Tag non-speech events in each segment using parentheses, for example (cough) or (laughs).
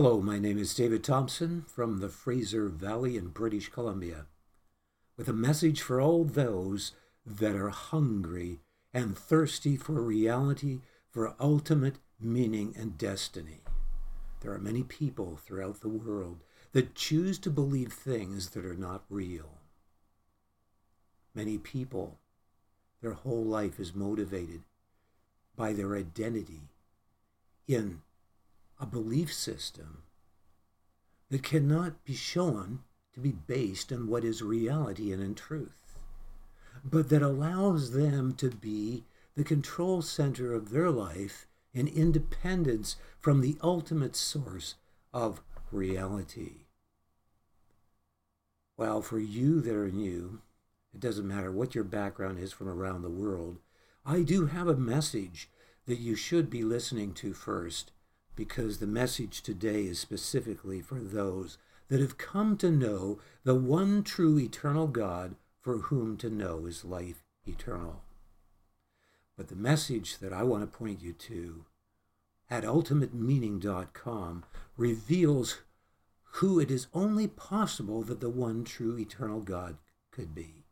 Hello, my name is David Thompson from the Fraser Valley in British Columbia, with a message for all those that are hungry and thirsty for reality, for ultimate meaning and destiny. There are many people throughout the world that choose to believe things that are not real. Many people, their whole life is motivated by their identity in a belief system that cannot be shown to be based on what is reality and in truth, but that allows them to be the control center of their life in independence from the ultimate source of reality. Well, for you that are new, it doesn't matter what your background is from around the world, I do have a message that you should be listening to first because the message today is specifically for those that have come to know the one true eternal God for whom to know is life eternal. But the message that I want to point you to at ultimatemeaning.com reveals who it is only possible that the one true eternal God could be.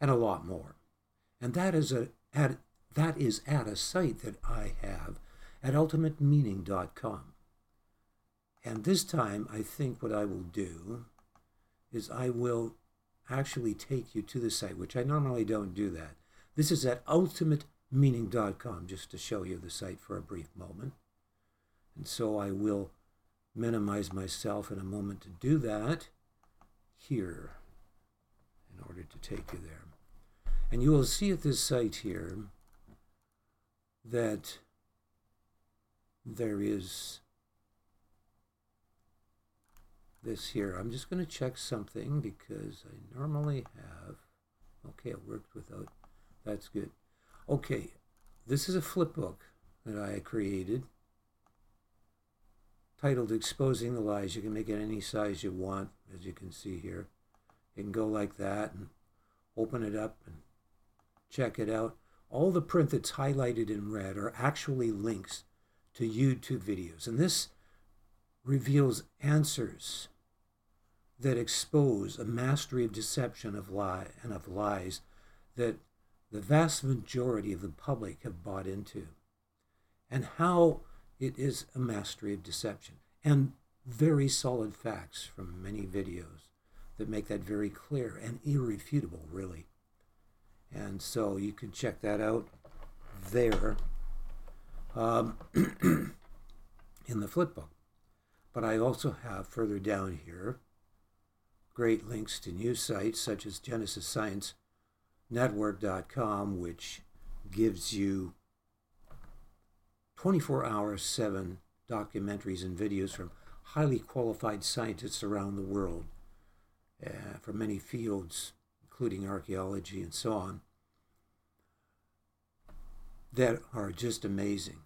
And a lot more. And that is a at that is at a site that I have at ultimatemeaning.com. And this time, I think what I will do is I will actually take you to the site, which I normally don't do that. This is at ultimatemeaning.com, just to show you the site for a brief moment. And so I will minimize myself in a moment to do that here in order to take you there. And you will see at this site here that there is this here. I'm just going to check something because I normally have. Okay, it worked without. That's good. Okay, this is a flip book that I created titled Exposing the Lies. You can make it any size you want, as you can see here. You can go like that and open it up and check it out. All the print that's highlighted in red are actually links to YouTube videos. And this reveals answers that expose a mastery of deception of lie and of lies that the vast majority of the public have bought into and how it is a mastery of deception. And very solid facts from many videos that make that very clear and irrefutable really. And so you can check that out there um, (clears throat) in the flipbook. But I also have further down here great links to news sites such as GenesisScienceNetwork.com, which gives you 24 hours, 7 documentaries and videos from highly qualified scientists around the world uh, from many fields, including archaeology and so on that are just amazing,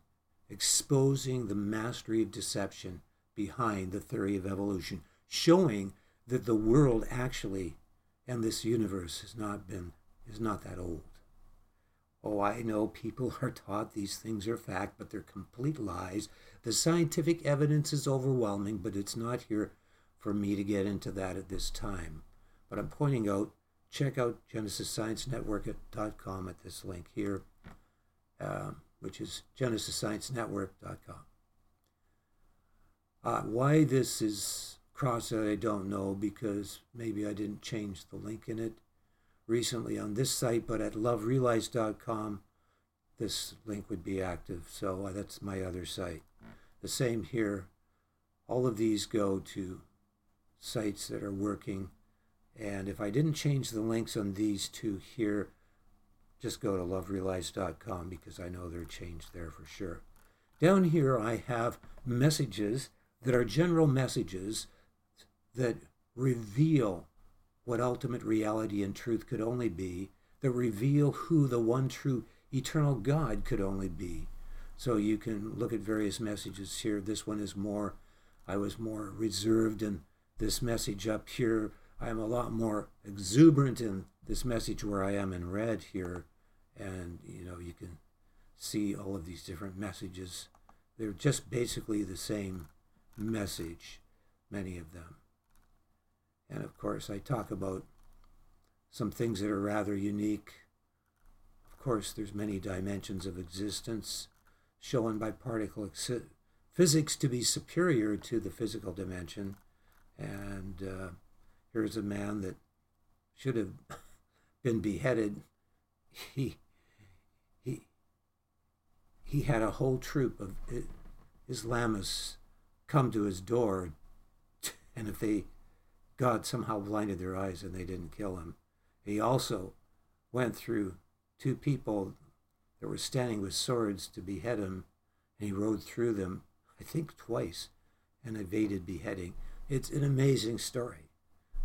exposing the mastery of deception behind the theory of evolution, showing that the world actually and this universe has not been is not that old. Oh, I know people (laughs) are taught these things are fact, but they're complete lies. The scientific evidence is overwhelming, but it's not here for me to get into that at this time. But I'm pointing out, check out GenesisScienceNetwork.com at this link here uh, which is GenesisScienceNetwork.com. Uh, why this is crossed out, I don't know, because maybe I didn't change the link in it recently on this site, but at loverealized.com, this link would be active. So uh, that's my other site. The same here. All of these go to sites that are working. And if I didn't change the links on these two here, just go to loverealized.com because I know they're changed there for sure. Down here, I have messages that are general messages that reveal what ultimate reality and truth could only be, that reveal who the one true eternal God could only be. So you can look at various messages here. This one is more, I was more reserved in this message up here. I'm a lot more exuberant in this message where I am in red here and you know you can see all of these different messages they're just basically the same message, many of them. And of course, I talk about some things that are rather unique. Of course, there's many dimensions of existence shown by particle physics to be superior to the physical dimension. And uh, here's a man that should have been beheaded. He he he had a whole troop of Islamists come to his door, and if they God somehow blinded their eyes and they didn't kill him. He also went through two people that were standing with swords to behead him, and he rode through them, I think twice, and evaded beheading. It's an amazing story.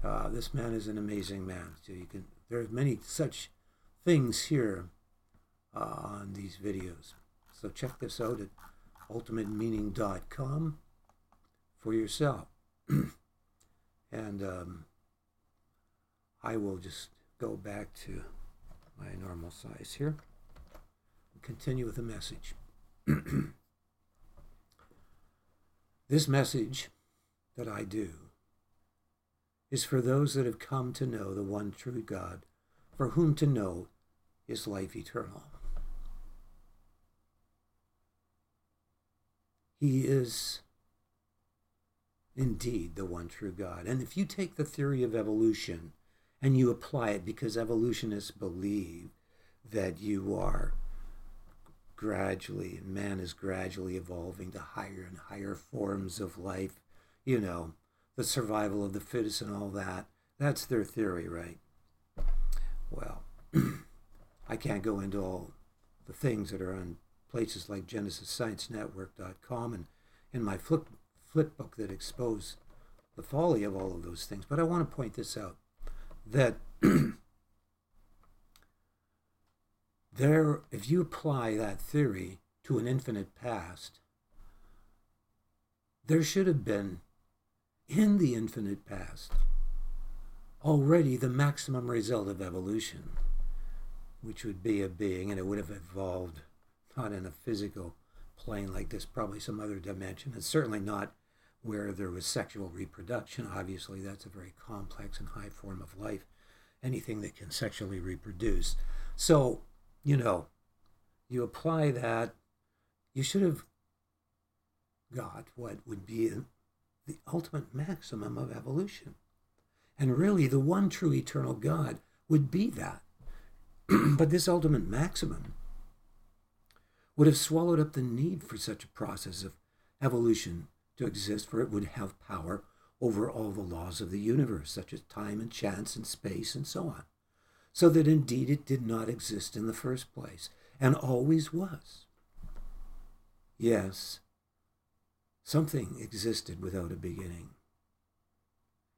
Uh, this man is an amazing man. So you can there are many such things here uh, on these videos. So check this out at ultimatemeaning.com for yourself. (clears throat) and um, I will just go back to my normal size here continue with the message. (clears throat) this message that I do is for those that have come to know the one true God, for whom to know is life eternal. He is indeed the one true God. And if you take the theory of evolution and you apply it, because evolutionists believe that you are gradually, man is gradually evolving to higher and higher forms of life, you know, the survival of the fittest and all that. That's their theory, right? Well, (clears throat) I can't go into all the things that are on places like GenesisScienceNetwork.com and in my flip, flip book that expose the folly of all of those things. But I want to point this out that (clears throat) there, if you apply that theory to an infinite past, there should have been in the infinite past already the maximum result of evolution, which would be a being, and it would have evolved not in a physical plane like this, probably some other dimension. It's certainly not where there was sexual reproduction. Obviously, that's a very complex and high form of life, anything that can sexually reproduce. So, you know, you apply that, you should have got what would be the ultimate maximum of evolution. And really, the one true eternal God would be that. (clears throat) but this ultimate maximum would have swallowed up the need for such a process of evolution to exist, for it would have power over all the laws of the universe, such as time and chance and space and so on, so that indeed it did not exist in the first place and always was. Yes, something existed without a beginning.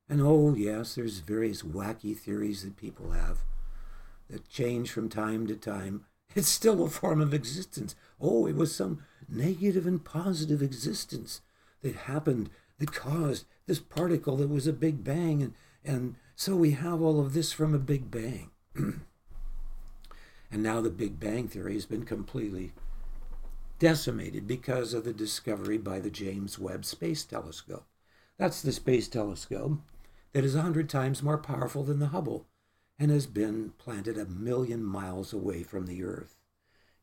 And oh, yes, there's various wacky theories that people have that change from time to time it's still a form of existence. Oh, it was some negative and positive existence that happened that caused this particle that was a big bang. And, and so we have all of this from a big bang. (clears throat) and now the Big Bang Theory has been completely decimated because of the discovery by the James Webb Space Telescope. That's the space telescope that is a hundred times more powerful than the Hubble and has been planted a million miles away from the Earth.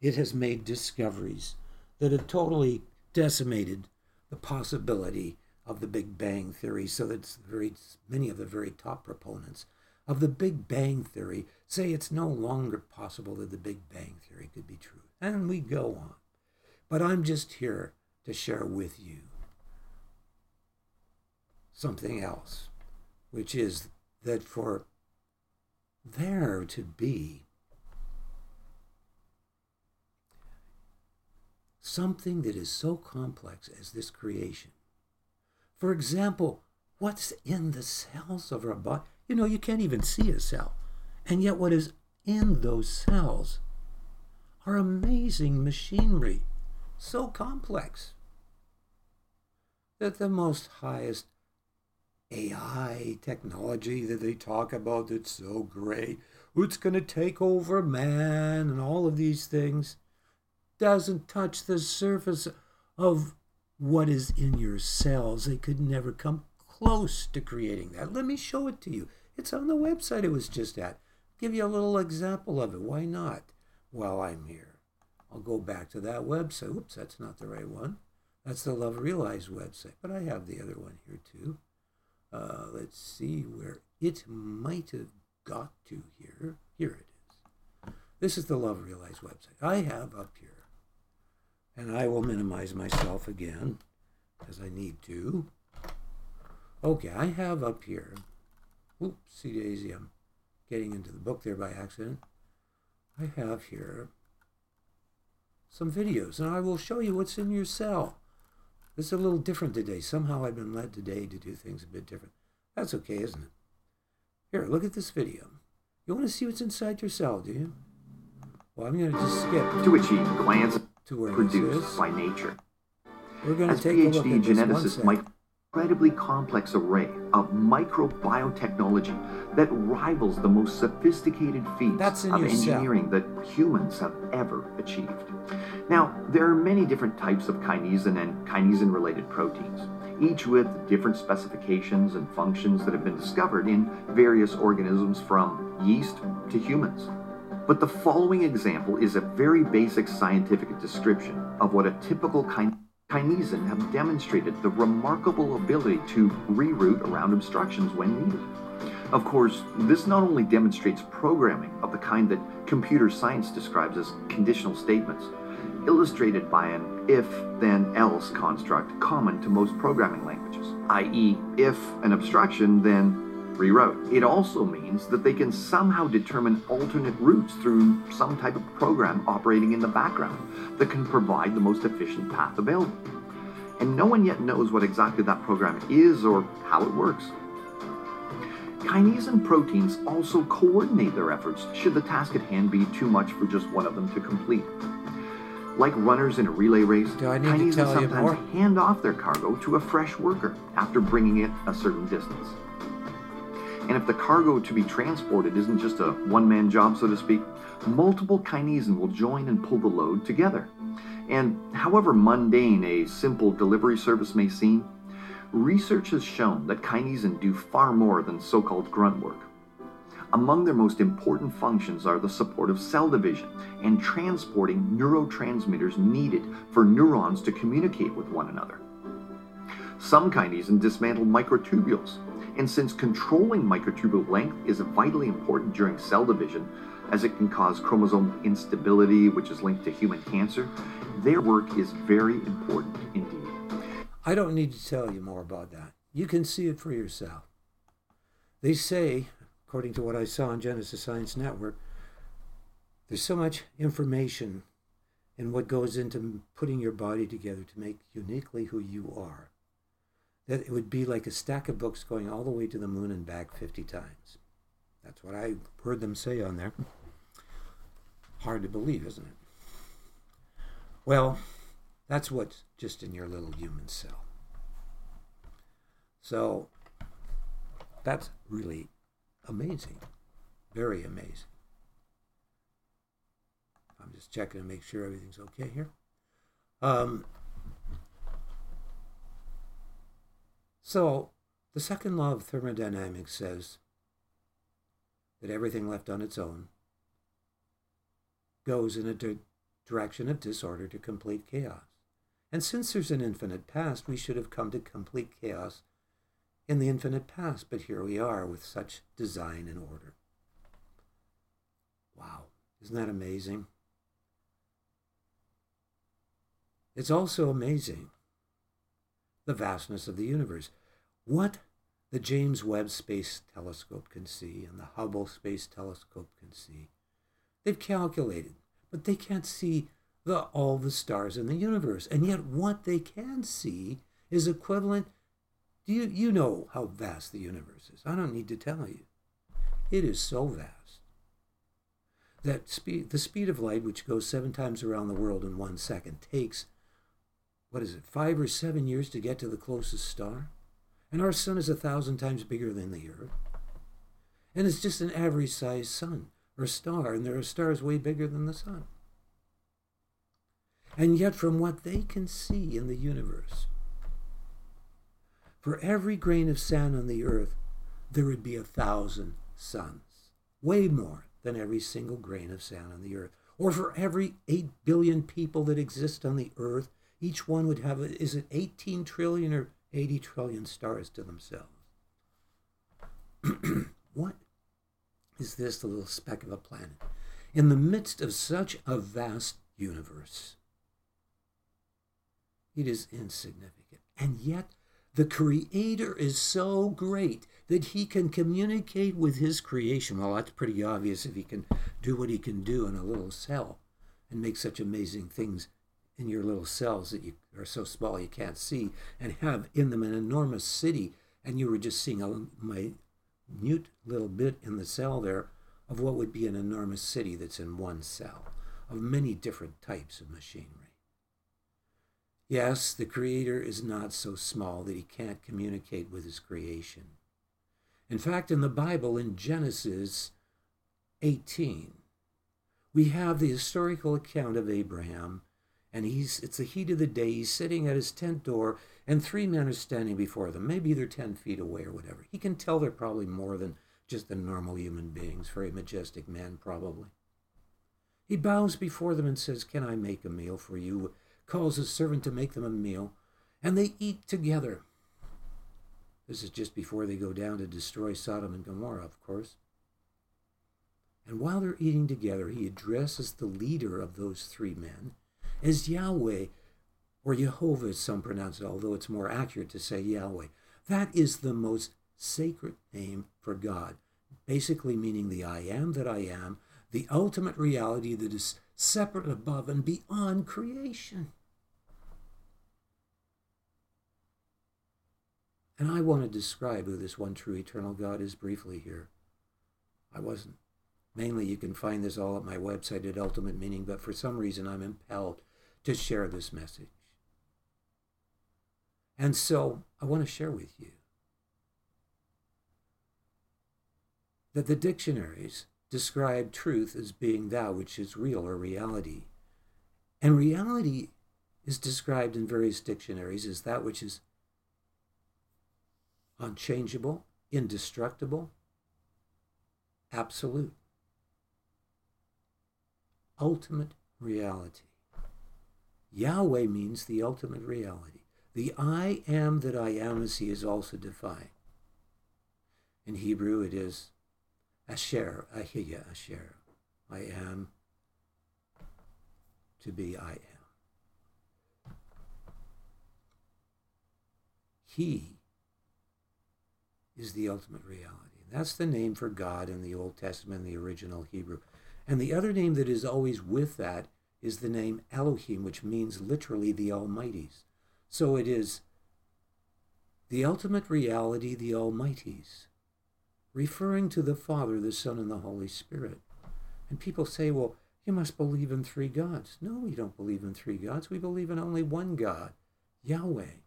It has made discoveries that have totally decimated the possibility of the Big Bang Theory, so that very many of the very top proponents of the Big Bang Theory say it's no longer possible that the Big Bang Theory could be true. And we go on. But I'm just here to share with you something else, which is that for there to be something that is so complex as this creation. For example, what's in the cells of our body? You know, you can't even see a cell. And yet, what is in those cells are amazing machinery, so complex that the most highest AI technology that they talk about that's so great. It's going to take over man and all of these things doesn't touch the surface of what is in your cells. They could never come close to creating that. Let me show it to you. It's on the website it was just at. Give you a little example of it. Why not? While I'm here. I'll go back to that website. Oops, that's not the right one. That's the Love Realized website, but I have the other one here too. Uh, let's see where it might have got to here. Here it is. This is the Love Realized website. I have up here, and I will minimize myself again as I need to. Okay, I have up here. Oops, see daisy, I'm getting into the book there by accident. I have here some videos, and I will show you what's in your cell. This is a little different today. Somehow I've been led today to do things a bit different. That's okay, isn't it? Here, look at this video. You want to see what's inside your cell, do you? Well, I'm going to just skip to achieve glands to produced by nature. We're going to As take a look PhD at this one might incredibly complex array of microbiotechnology that rivals the most sophisticated feats of your cell. engineering that humans have ever achieved. Now, there are many different types of kinesin and kinesin related proteins, each with different specifications and functions that have been discovered in various organisms from yeast to humans. But the following example is a very basic scientific description of what a typical kin- kinesin have demonstrated the remarkable ability to reroute around obstructions when needed. Of course, this not only demonstrates programming of the kind that computer science describes as conditional statements, illustrated by an if then else construct common to most programming languages, i.e., if an obstruction, then rewrote. It also means that they can somehow determine alternate routes through some type of program operating in the background that can provide the most efficient path available. And no one yet knows what exactly that program is or how it works. Kinesin proteins also coordinate their efforts should the task at hand be too much for just one of them to complete. Like runners in a relay race, Do I need to kinesin tell you sometimes hand off their cargo to a fresh worker after bringing it a certain distance. And if the cargo to be transported isn't just a one man job, so to speak, multiple kinesin will join and pull the load together. And however mundane a simple delivery service may seem, research has shown that kinesin do far more than so called grunt work. Among their most important functions are the support of cell division and transporting neurotransmitters needed for neurons to communicate with one another. Some kinesin dismantle microtubules, and since controlling microtubule length is vitally important during cell division, as it can cause chromosomal instability, which is linked to human cancer, their work is very important indeed. I don't need to tell you more about that. You can see it for yourself. They say, according to what I saw on Genesis Science Network, there's so much information in what goes into putting your body together to make uniquely who you are that it would be like a stack of books going all the way to the moon and back 50 times. That's what I heard them say on there. Hard to believe, isn't it? Well, that's what's just in your little human cell. So that's really amazing. Very amazing. I'm just checking to make sure everything's okay here. Um, so the second law of thermodynamics says that everything left on its own goes in a di- direction of disorder to complete chaos. And since there's an infinite past, we should have come to complete chaos in the infinite past, but here we are with such design and order. Wow, isn't that amazing? It's also amazing the vastness of the universe. What the James Webb Space Telescope can see and the Hubble Space Telescope can see, they've calculated, but they can't see the, all the stars in the universe. And yet, what they can see is equivalent. Do you, you know how vast the universe is? I don't need to tell you. It is so vast that speed, the speed of light, which goes seven times around the world in one second, takes what is it, five or seven years to get to the closest star? And our sun is a thousand times bigger than the Earth. And it's just an average sized sun or star, and there are stars way bigger than the sun. And yet, from what they can see in the universe, for every grain of sand on the earth, there would be a thousand suns. Way more than every single grain of sand on the earth. Or for every 8 billion people that exist on the earth, each one would have, is it 18 trillion or 80 trillion stars to themselves? (clears throat) what is this little speck of a planet? In the midst of such a vast universe, it is insignificant. And yet, the Creator is so great that He can communicate with His creation. Well, that's pretty obvious if He can do what He can do in a little cell and make such amazing things in your little cells that you are so small you can't see, and have in them an enormous city, and you were just seeing a minute little bit in the cell there of what would be an enormous city that's in one cell, of many different types of machinery. Yes, the Creator is not so small that he can't communicate with his creation. In fact, in the Bible, in Genesis 18, we have the historical account of Abraham, and he's it's the heat of the day. He's sitting at his tent door, and three men are standing before them. Maybe they're 10 feet away or whatever. He can tell they're probably more than just the normal human beings, very majestic men, probably. He bows before them and says, Can I make a meal for you? calls his servant to make them a meal, and they eat together. This is just before they go down to destroy Sodom and Gomorrah, of course. And while they're eating together, he addresses the leader of those three men as Yahweh, or Jehovah, as some pronounce it, although it's more accurate to say Yahweh. That is the most sacred name for God, basically meaning the I am that I am, the ultimate reality that is separate above and beyond creation. And I want to describe who this one true eternal God is briefly here. I wasn't. Mainly, you can find this all at my website at Ultimate Meaning, but for some reason, I'm impelled to share this message. And so, I want to share with you that the dictionaries describe truth as being that which is real or reality. And reality is described in various dictionaries as that which is unchangeable, indestructible, absolute, ultimate reality. Yahweh means the ultimate reality. The I am that I am as he is also defined. In Hebrew, it is Asher, Ahiyah, Asher. I am to be I am. He is the ultimate reality. That's the name for God in the Old Testament, the original Hebrew. And the other name that is always with that is the name Elohim, which means literally the Almighty's. So it is the ultimate reality, the Almighty's, referring to the Father, the Son, and the Holy Spirit. And people say, well, you must believe in three gods. No, we don't believe in three gods. We believe in only one God, Yahweh.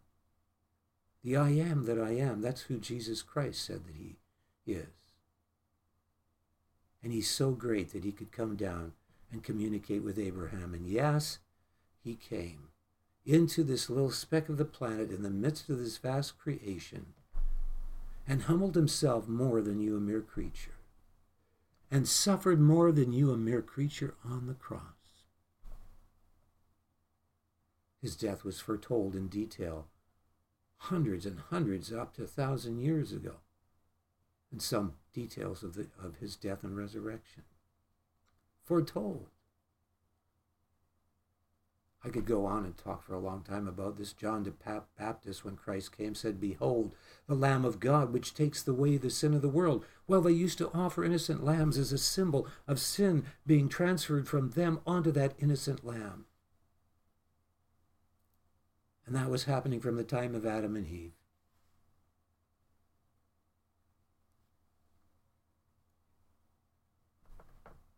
The I am that I am, that's who Jesus Christ said that he is. And he's so great that he could come down and communicate with Abraham. And yes, he came into this little speck of the planet in the midst of this vast creation and humbled himself more than you, a mere creature, and suffered more than you, a mere creature, on the cross. His death was foretold in detail hundreds and hundreds, up to a thousand years ago, and some details of, the, of his death and resurrection. Foretold. I could go on and talk for a long time about this. John the Baptist, when Christ came, said, Behold, the Lamb of God, which takes away the sin of the world. Well, they used to offer innocent lambs as a symbol of sin being transferred from them onto that innocent lamb. And that was happening from the time of Adam and Eve.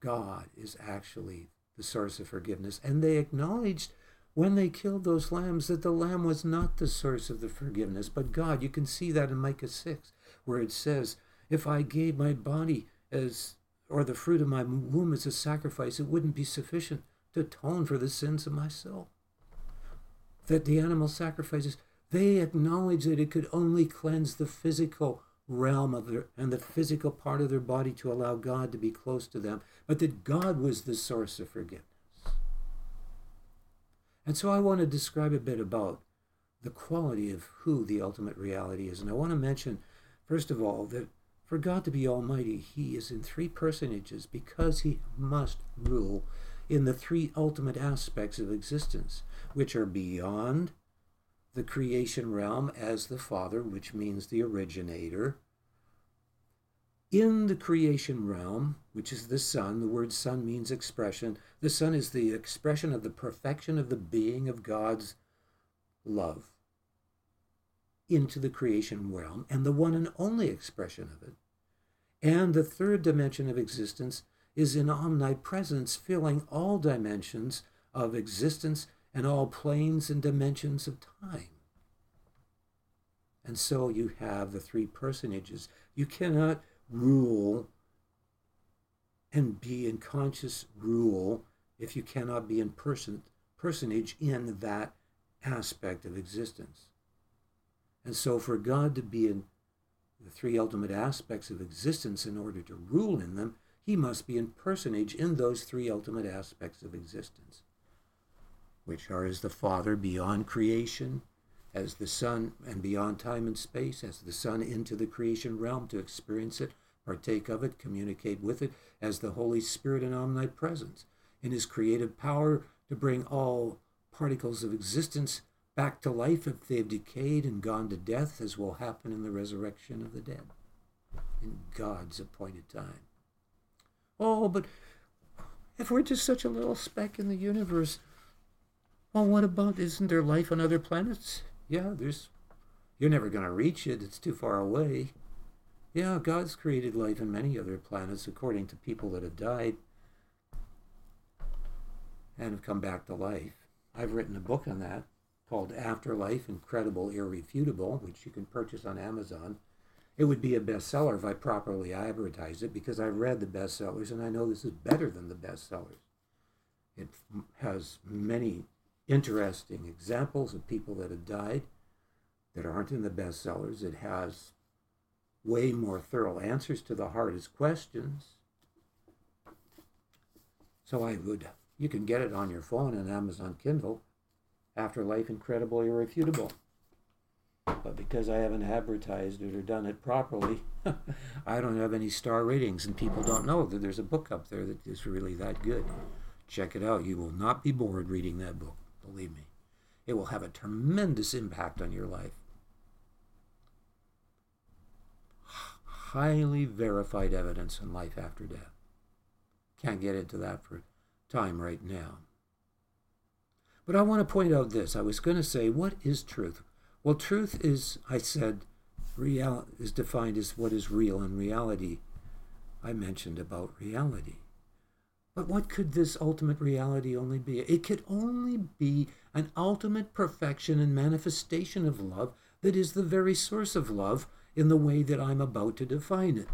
God is actually the source of forgiveness. And they acknowledged when they killed those lambs that the lamb was not the source of the forgiveness, but God. You can see that in Micah 6, where it says, If I gave my body as, or the fruit of my womb as a sacrifice, it wouldn't be sufficient to atone for the sins of my soul. that the animal sacrifices, they acknowledge that it could only cleanse the physical realm of their and the physical part of their body to allow God to be close to them, but that God was the source of forgiveness. And so I want to describe a bit about the quality of who the ultimate reality is. And I want to mention, first of all, that for God to be Almighty, He is in three personages because He must rule in the three ultimate aspects of existence, which are beyond the creation realm as the Father, which means the originator. In the creation realm, which is the Son, the word Son means expression. The Son is the expression of the perfection of the being of God's love into the creation realm and the one and only expression of it. And the third dimension of existence is in omnipresence, filling all dimensions of existence and all planes and dimensions of time. And so you have the three personages. You cannot rule and be in conscious rule if you cannot be in person personage in that aspect of existence. And so for God to be in the three ultimate aspects of existence in order to rule in them, he must be in personage in those three ultimate aspects of existence, which are as the Father beyond creation, as the Son and beyond time and space, as the Son into the creation realm to experience it, partake of it, communicate with it, as the Holy Spirit in omnipresence, in his creative power to bring all particles of existence back to life if they've decayed and gone to death, as will happen in the resurrection of the dead in God's appointed time. Oh, but if we're just such a little speck in the universe, well, what about, isn't there life on other planets? Yeah, there's, you're never going to reach it, it's too far away. Yeah, God's created life in many other planets according to people that have died and have come back to life. I've written a book on that called Afterlife Incredible Irrefutable, which you can purchase on Amazon. It would be a bestseller if I properly advertised it because I've read the bestsellers and I know this is better than the bestsellers. It has many interesting examples of people that have died that aren't in the bestsellers. It has way more thorough answers to the hardest questions. So I would, you can get it on your phone and Amazon Kindle. Afterlife Incredible Irrefutable. But because I haven't advertised it or done it properly, (laughs) I don't have any star ratings, and people don't know that there's a book up there that is really that good. Check it out. You will not be bored reading that book, believe me. It will have a tremendous impact on your life. Highly verified evidence in life after death. Can't get into that for time right now. But I want to point out this. I was going to say, what is truth? Well, truth is, I said, real is defined as what is real and reality. I mentioned about reality. But what could this ultimate reality only be? It could only be an ultimate perfection and manifestation of love that is the very source of love in the way that I'm about to define it.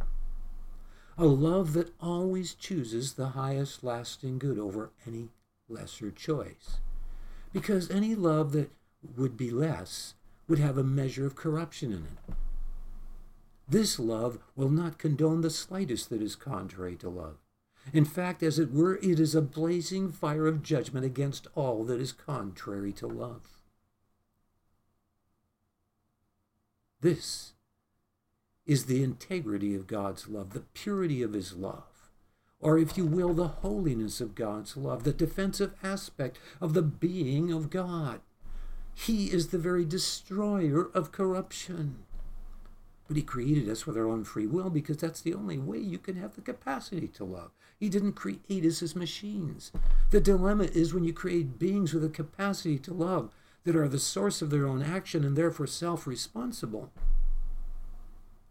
A love that always chooses the highest lasting good over any lesser choice because any love that would be less would have a measure of corruption in it. This love will not condone the slightest that is contrary to love. In fact, as it were, it is a blazing fire of judgment against all that is contrary to love. This is the integrity of God's love, the purity of his love or if you will, the holiness of God's love, the defensive aspect of the being of God. He is the very destroyer of corruption. But He created us with our own free will because that's the only way you can have the capacity to love. He didn't create us as machines. The dilemma is when you create beings with a capacity to love that are the source of their own action and therefore self responsible,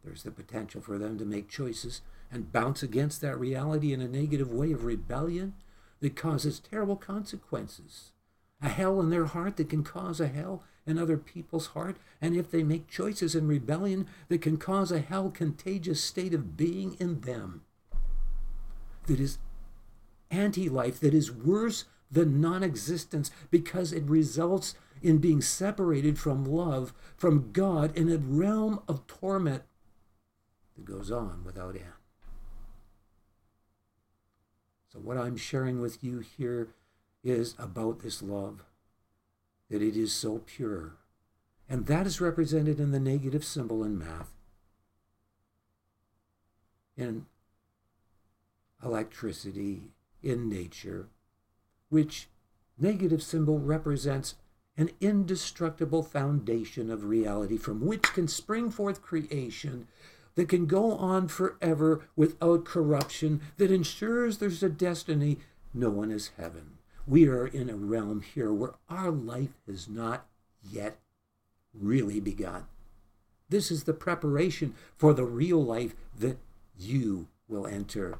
there's the potential for them to make choices and bounce against that reality in a negative way of rebellion that causes terrible consequences. A hell in their heart that can cause a hell in other people's heart, and if they make choices in rebellion that can cause a hell contagious state of being in them that is anti life, that is worse than non existence because it results in being separated from love, from God, in a realm of torment that goes on without end. So, what I'm sharing with you here is about this love, that it is so pure. And that is represented in the negative symbol in math, in electricity, in nature, which negative symbol represents an indestructible foundation of reality from which can spring forth creation that can go on forever without corruption, that ensures there's a destiny known as heaven. We are in a realm here where our life has not yet really begun. This is the preparation for the real life that you will enter,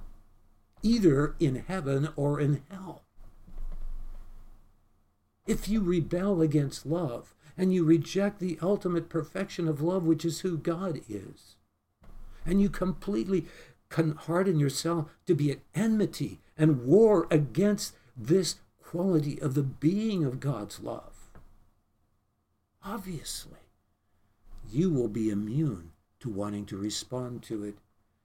either in heaven or in hell. If you rebel against love and you reject the ultimate perfection of love, which is who God is, and you completely harden yourself to be at enmity and war against this quality of the being of God's love, obviously, you will be immune to wanting to respond to it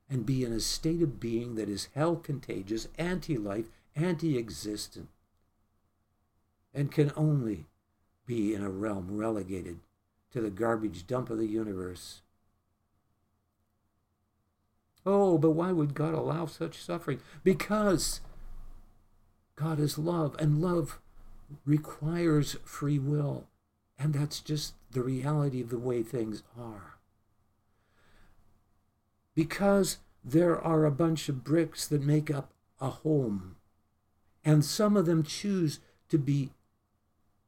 and be in a state of being that is hell contagious, anti life, anti existent, and can only be in a realm relegated to the garbage dump of the universe. Oh, but why would God allow such suffering? Because God is love, and love requires free will. And that's just the reality of the way things are. Because there are a bunch of bricks that make up a home, and some of them choose to be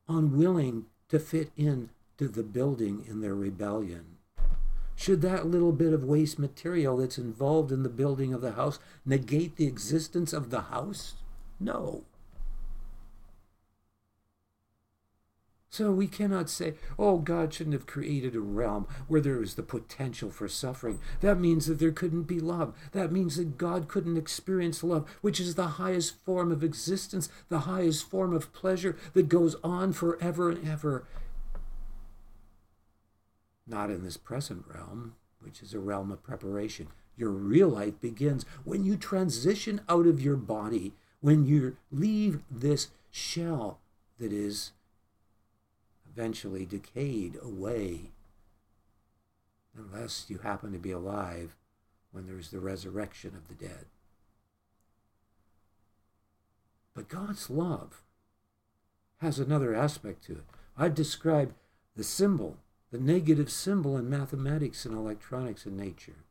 unwilling to fit in to the building in their rebellion. Should that little bit of waste material that's involved in the building of the house negate the existence of the house? No. So we cannot say, oh, God shouldn't have created a realm where there is the potential for suffering. That means that there couldn't be love. That means that God couldn't experience love, which is the highest form of existence, the highest form of pleasure that goes on forever and ever. Not in this present realm, which is a realm of preparation. Your real life begins when you transition out of your body, when you leave this shell that is eventually decayed away unless you happen to be alive when there's the resurrection of the dead. But God's love has another aspect to it. I've described the symbol, the negative symbol in mathematics and electronics and nature.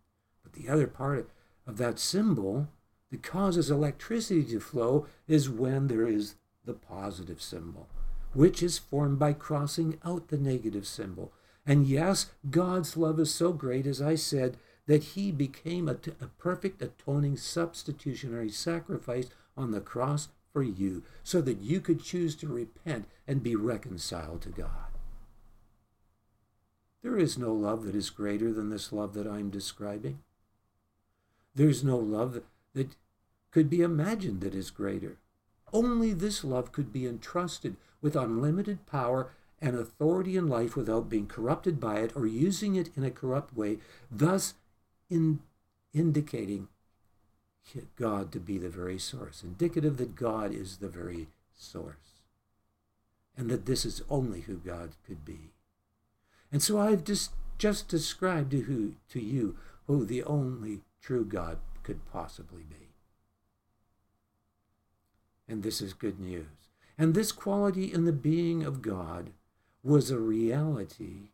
But the other part of that symbol that causes electricity to flow is when there is the positive symbol which is formed by crossing out the negative symbol. And yes, God's love is so great, as I said, that he became a, t- a perfect atoning substitutionary sacrifice on the cross for you, so that you could choose to repent and be reconciled to God. There is no love that is greater than this love that I'm describing. There's no love that, that could be imagined that is greater. Only this love could be entrusted with unlimited power and authority in life without being corrupted by it or using it in a corrupt way, thus in indicating God to be the very source, indicative that God is the very source, and that this is only who God could be. And so I've just, just described to, who, to you who the only true God could possibly be. And this is good news. And this quality in the being of God was a reality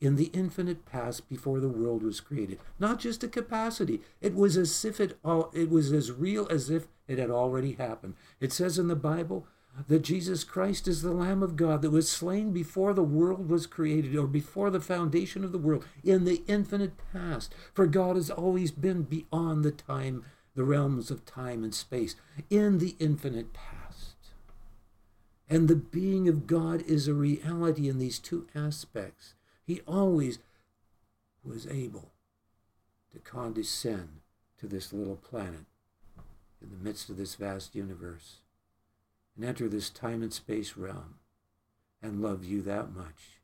in the infinite past before the world was created. Not just a capacity. It was as if it all, it was as real as if it had already happened. It says in the Bible that Jesus Christ is the Lamb of God that was slain before the world was created or before the foundation of the world in the infinite past. For God has always been beyond the time, the realms of time and space, in the infinite past. And the being of God is a reality in these two aspects. He always was able to condescend to this little planet in the midst of this vast universe and enter this time and space realm and love you that much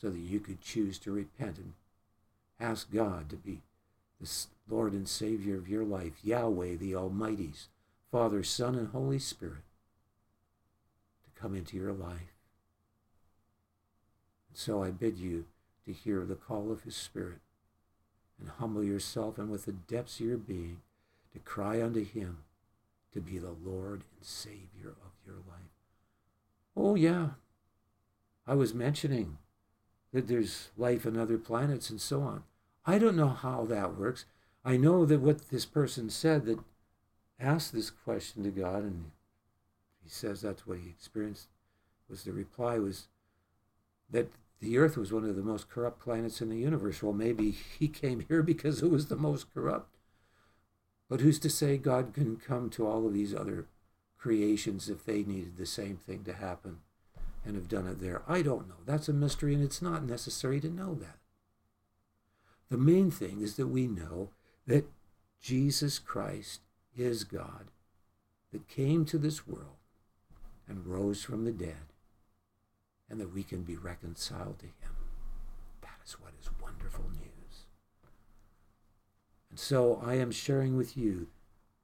so that you could choose to repent and ask God to be the Lord and Savior of your life, Yahweh, the Almighty's Father, Son, and Holy Spirit, to come into your life. And so I bid you to hear the call of His Spirit and humble yourself and with the depths of your being to cry unto Him to be the Lord and Savior of your life. Oh, yeah, I was mentioning that there's life on other planets and so on. I don't know how that works. I know that what this person said that asked this question to God, and he says that's what he experienced, was the reply was that the Earth was one of the most corrupt planets in the universe. Well, maybe he came here (laughs) because it was the most corrupt. But who's to say God can come to all of these other creations if they needed the same thing to happen and have done it there? I don't know. That's a mystery, and it's not necessary to know that. The main thing is that we know that Jesus Christ is God that came to this world and rose from the dead, and that we can be reconciled to Him. That is what is wonderful news. And so I am sharing with you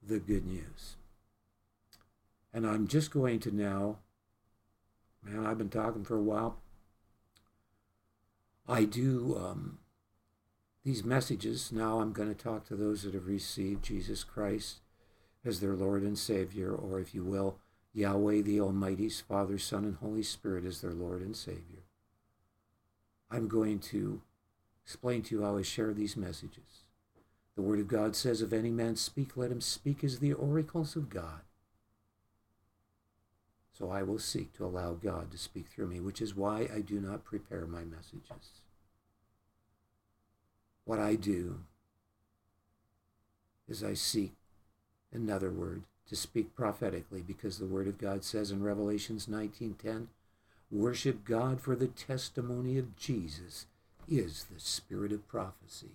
the good news. And I'm just going to now, man, I've been talking for a while. I do um, these messages. Now I'm going to talk to those that have received Jesus Christ as their Lord and Savior, or if you will, Yahweh the Almighty's Father, Son, and Holy Spirit as their Lord and Savior. I'm going to explain to you how I share these messages. The Word of God says, If any man speak, let him speak as the oracles of God. So I will seek to allow God to speak through me, which is why I do not prepare my messages. What I do is I seek another word to speak prophetically because the word of God says in Revelations 19:10, worship God for the testimony of Jesus is the spirit of prophecy.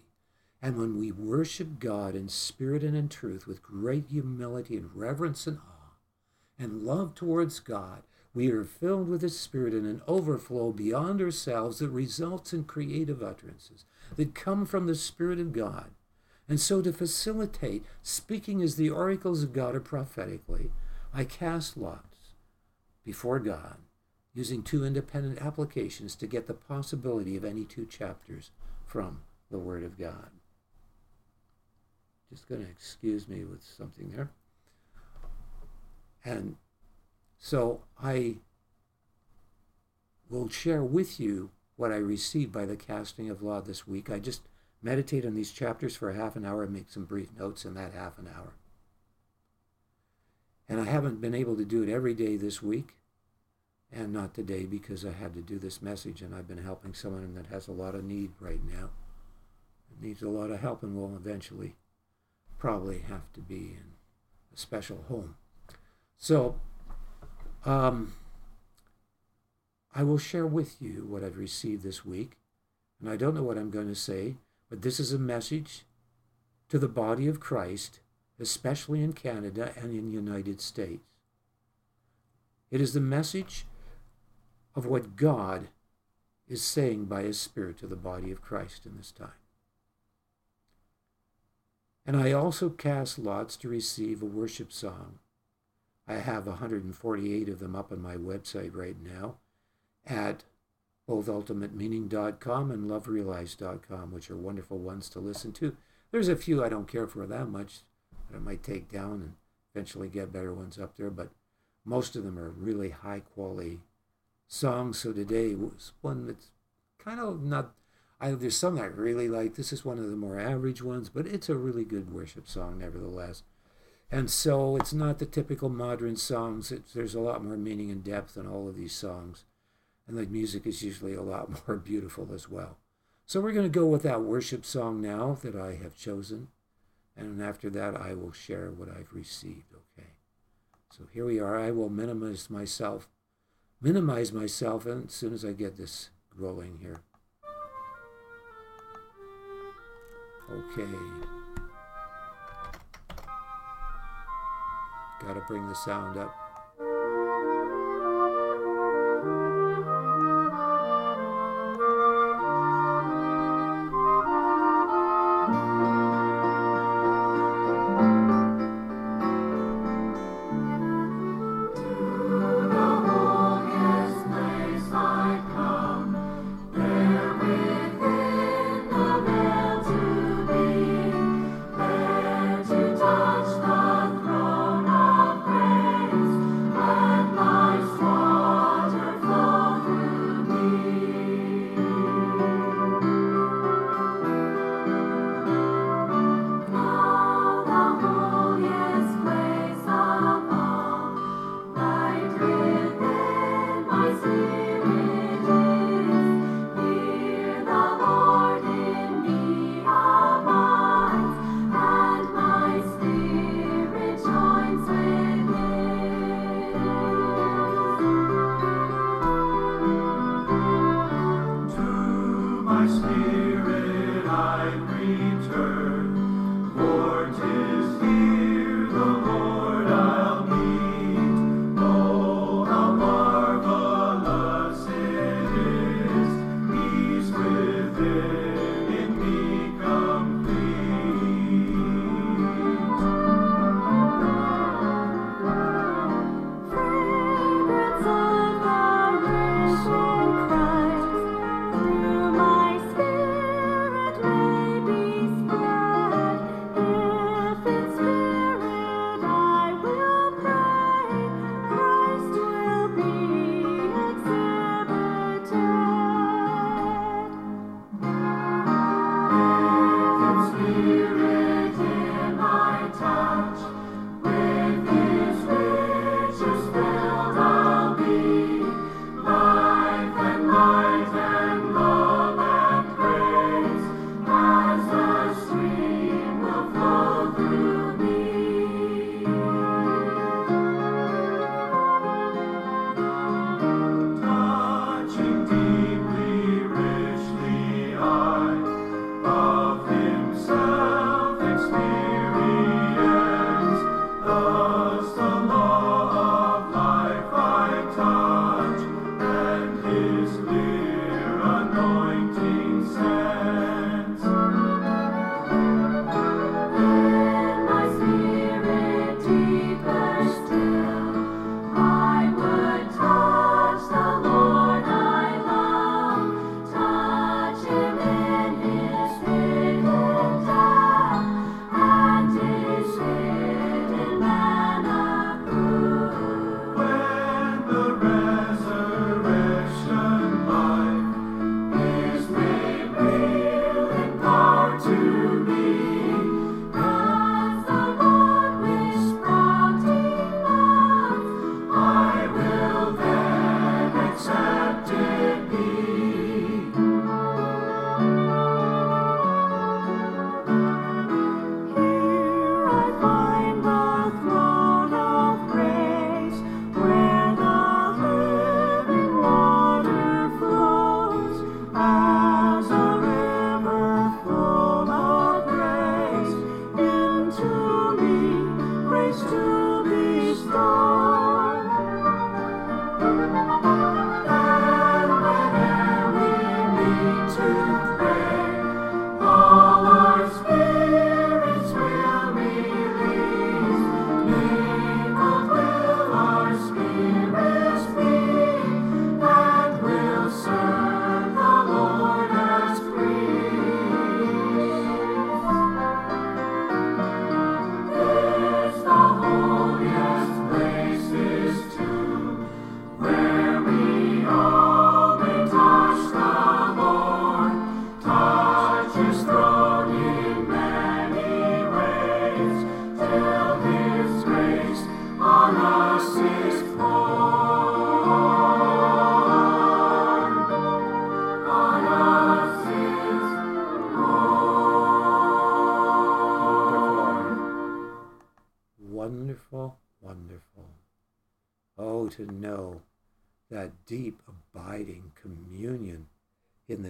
And when we worship God in spirit and in truth with great humility and reverence and awe and love towards God, we are filled with His Spirit in an overflow beyond ourselves that results in creative utterances that come from the Spirit of God. And so, to facilitate speaking as the oracles of God are prophetically, I cast lots before God using two independent applications to get the possibility of any two chapters from the Word of God. Just going to excuse me with something there. And so I will share with you what I received by the casting of law this week. I just meditate on these chapters for a half an hour and make some brief notes in that half an hour. And I haven't been able to do it every day this week, and not today because I had to do this message and I've been helping someone that has a lot of need right now. It needs a lot of help and will eventually probably have to be in a special home. So, um, I will share with you what I've received this week. And I don't know what I'm going to say, but this is a message to the body of Christ, especially in Canada and in the United States. It is the message of what God is saying by His Spirit to the body of Christ in this time. And I also cast lots to receive a worship song. I have 148 of them up on my website right now at both ultimatemeaning.com and loverealized.com, which are wonderful ones to listen to. There's a few I don't care for that much that I might take down and eventually get better ones up there, but most of them are really high quality songs. So today was one that's kind of not. I, there's some I really like. This is one of the more average ones, but it's a really good worship song, nevertheless. And so it's not the typical modern songs. It's, there's a lot more meaning and depth in all of these songs and the music is usually a lot (laughs) more beautiful as well. So we're going to go with that worship song now that I have chosen, and after that I will share what I've received, okay? So here we are. I will minimize myself, minimize myself as soon as I get this rolling here. Okay. Got to bring the sound up.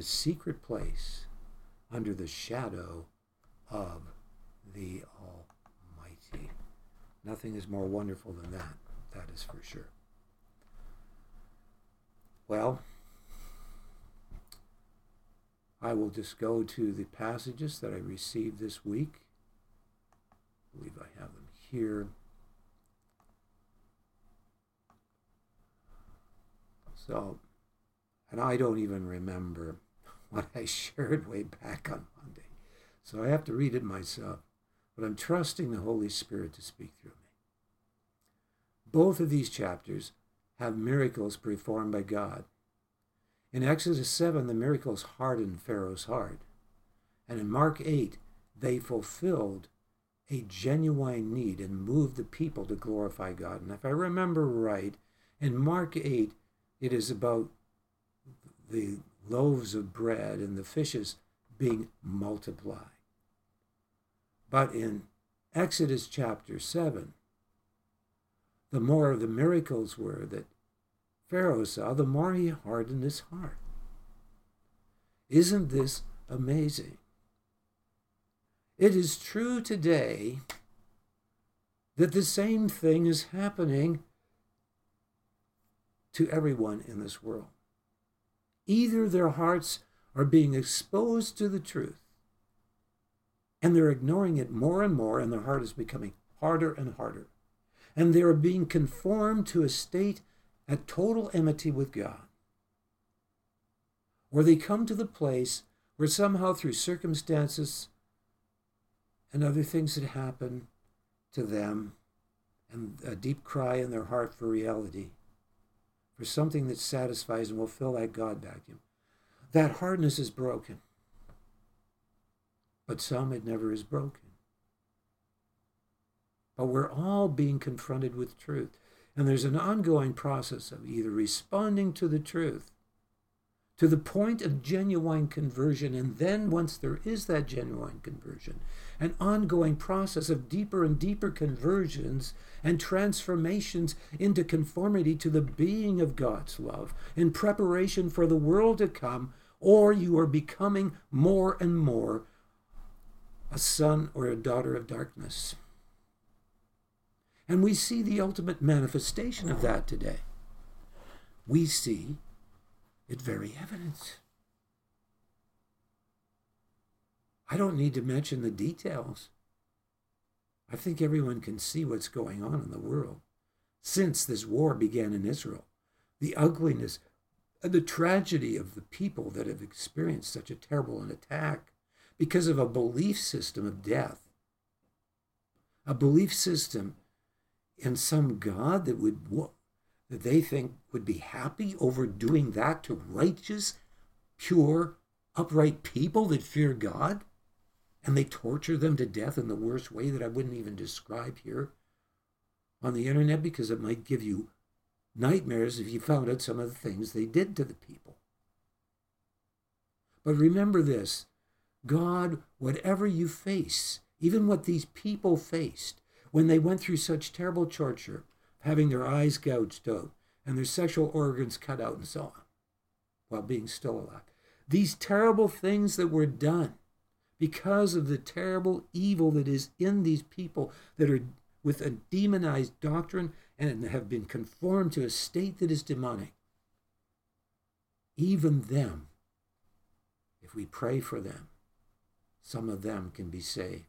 Secret place under the shadow of the Almighty. Nothing is more wonderful than that, that is for sure. Well, I will just go to the passages that I received this week. I believe I have them here. So, and I don't even remember (laughs) what I shared way back on Monday. So I have to read it myself. But I'm trusting the Holy Spirit to speak through me. Both of these chapters have miracles performed by God. In Exodus 7, the miracles hardened Pharaoh's heart. And in Mark 8, they fulfilled a genuine need and moved the people to glorify God. And if I remember right, in Mark 8, it is about the loaves of bread and the fishes being multiplied. But in Exodus chapter 7, the more the miracles were that Pharaoh saw, the more he hardened his heart. Isn't this amazing? It is true today that the same thing is happening to everyone in this world. Either their hearts are being exposed to the truth and they're ignoring it more and more, and their heart is becoming harder and harder. And they are being conformed to a state at total enmity with God. Or they come to the place where somehow through circumstances and other things that happen to them, and a deep cry in their heart for reality, for something that satisfies and will fill that God vacuum. That hardness is broken. But some it never is broken. But we're all being confronted with truth. And there's an ongoing process of either responding to the truth to the point of genuine conversion. And then, once there is that genuine conversion, an ongoing process of deeper and deeper conversions and transformations into conformity to the being of God's love in preparation for the world to come, or you are becoming more and more a son or a daughter of darkness. And we see the ultimate manifestation of that today. We see it very evident. I don't need to mention the details. I think everyone can see what's going on in the world since this war began in Israel. The ugliness, and the tragedy of the people that have experienced such a terrible an attack because of a belief system of death. A belief system in some God that would that they think would be happy over doing that to righteous, pure, upright people that fear God, and they torture them to death in the worst way that I wouldn't even describe here on the internet because it might give you nightmares if you found out some of the things they did to the people. But remember this God, whatever you face, even what these people faced when they went through such terrible torture, having their eyes gouged out and their sexual organs cut out and so on, while being still alive. These terrible things that were done because of the terrible evil that is in these people that are with a demonized doctrine and have been conformed to a state that is demonic. Even them, if we pray for them, some of them can be saved.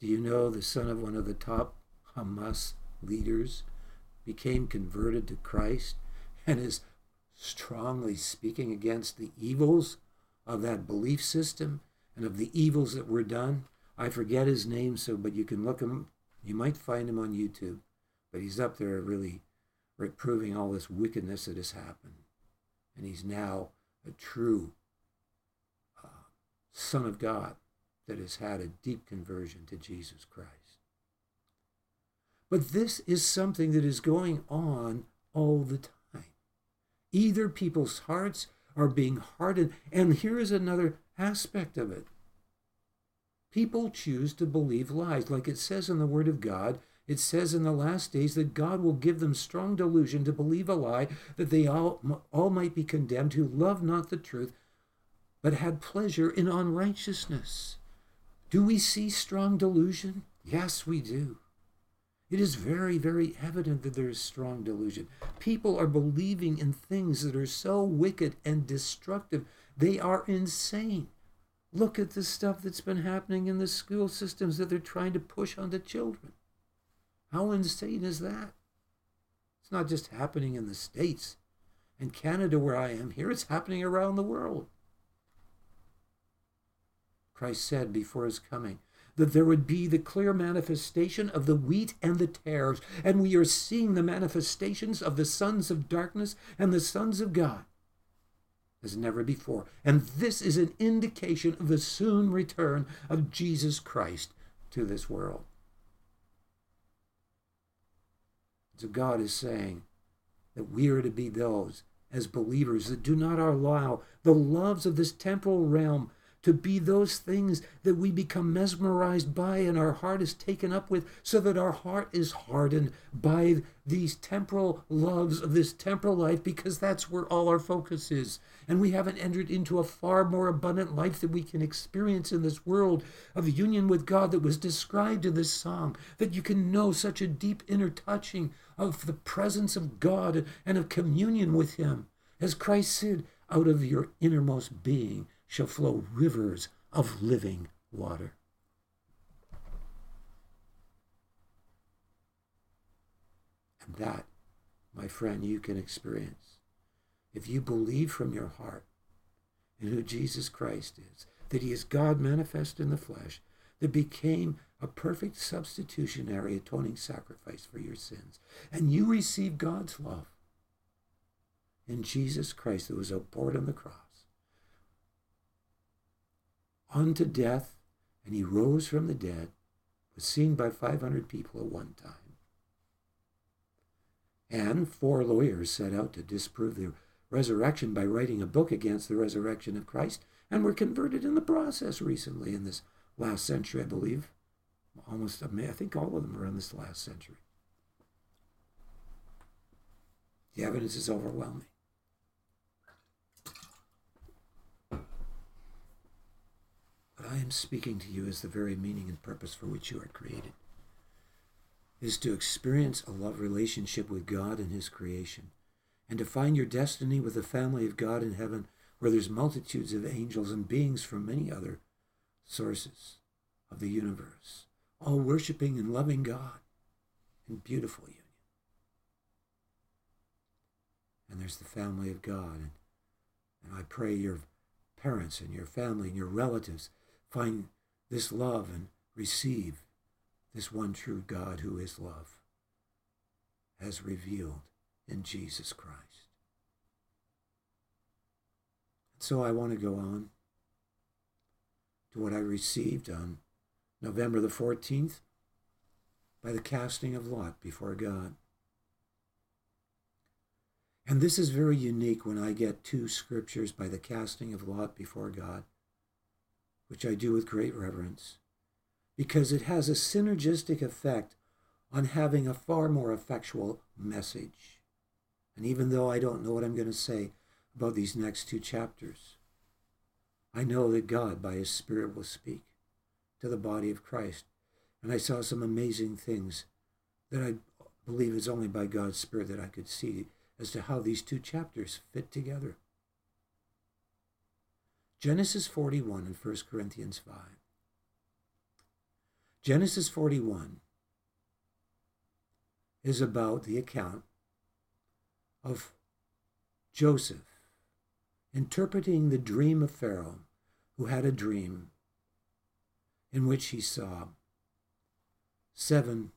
Do you know the son of one of the top Hamas leaders became converted to Christ and is strongly speaking against the evils of that belief system and of the evils that were done? I forget his name, so but you can look him. You might find him on YouTube, but he's up there really reproving all this wickedness that has happened, and he's now a true uh, Son of God that has had a deep conversion to Jesus Christ. But this is something that is going on all the time. Either people's hearts are being hardened, and here is another aspect of it. People choose to believe lies. Like it says in the Word of God, it says in the last days that God will give them strong delusion to believe a lie, that they all, all might be condemned who love not the truth, but had pleasure in unrighteousness. Do we see strong delusion? Yes, we do. It is very, very evident that there is strong delusion. People are believing in things that are so wicked and destructive, they are insane. Look at the stuff that's been happening in the school systems that they're trying to push onto children. How insane is that? It's not just happening in the States and Canada, where I am here, it's happening around the world. Christ said before his coming, that there would be the clear manifestation of the wheat and the tares. And we are seeing the manifestations of the sons of darkness and the sons of God as never before. And this is an indication of the soon return of Jesus Christ to this world. So God is saying that we are to be those as believers that do not allow the loves of this temporal realm to be those things that we become mesmerized by and our heart is taken up with, so that our heart is hardened by these temporal loves of this temporal life, because that's where all our focus is. And we haven't entered into a far more abundant life that we can experience in this world of union with God that was described in this song, that you can know such a deep inner touching of the presence of God and of communion with Him. As Christ said, out of your innermost being shall flow rivers of living water. And that, my friend, you can experience. If you believe from your heart in who Jesus Christ is, that he is God manifest in the flesh, that became a perfect substitutionary atoning sacrifice for your sins, and you receive God's love, in Jesus Christ that was outpoured on the cross unto death, and he rose from the dead, was seen by 500 people at one time. And four lawyers set out to disprove the resurrection by writing a book against the resurrection of Christ, and were converted in the process recently in this last century, I believe. Almost, I think all of them are in this last century. The evidence is overwhelming. I am speaking to you as the very meaning and purpose for which you are created is to experience a love relationship with God and His creation, and to find your destiny with the family of God in heaven, where there's multitudes of angels and beings from many other sources of the universe, all worshiping and loving God in beautiful union. And there's the family of God, and, and I pray your parents and your family and your relatives find this love and receive this one true God who is love as revealed in Jesus Christ. And So I want to go on to what I received on November the 14th by the casting of lot before God. And this is very unique when I get two scriptures by the casting of lot before God which I do with great reverence, because it has a synergistic effect on having a far more effectual message. And even though I don't know what I'm going to say about these next two chapters, I know that God, by His Spirit, will speak to the body of Christ. And I saw some amazing things that I believe is only by God's Spirit that I could see as to how these two chapters fit together. Genesis 41 and 1 Corinthians 5. Genesis 41 is about the account of Joseph interpreting the dream of Pharaoh, who had a dream in which he saw seven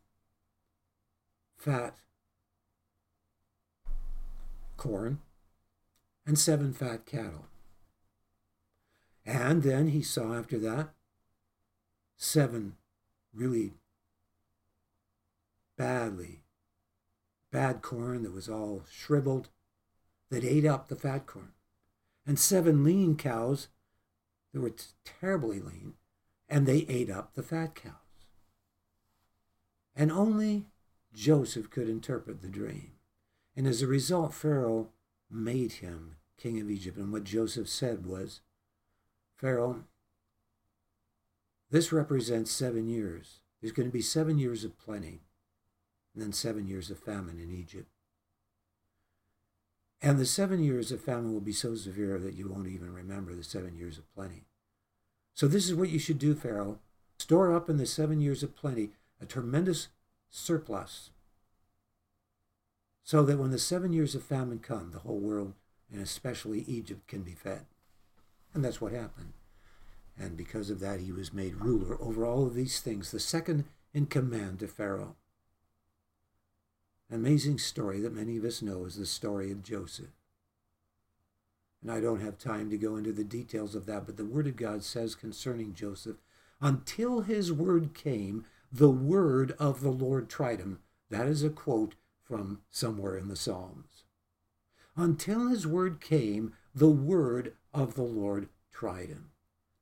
fat corn and seven fat cattle. And then he saw after that seven really badly bad corn that was all shriveled that ate up the fat corn, and seven lean cows that were terribly lean, and they ate up the fat cows. And only Joseph could interpret the dream. And as a result, Pharaoh made him king of Egypt. And what Joseph said was, Pharaoh, this represents seven years. There's going to be seven years of plenty, and then seven years of famine in Egypt. And the seven years of famine will be so severe that you won't even remember the seven years of plenty. So, this is what you should do, Pharaoh. Store up in the seven years of plenty a tremendous surplus so that when the seven years of famine come, the whole world, and especially Egypt, can be fed. And that's what happened. And because of that, he was made ruler over all of these things, the second in command to Pharaoh. An amazing story that many of us know is the story of Joseph. And I don't have time to go into the details of that, but the Word of God says concerning Joseph, until his word came, the word of the Lord tried him. That is a quote from somewhere in the Psalms. Until his word came, the word of the Lord tried him.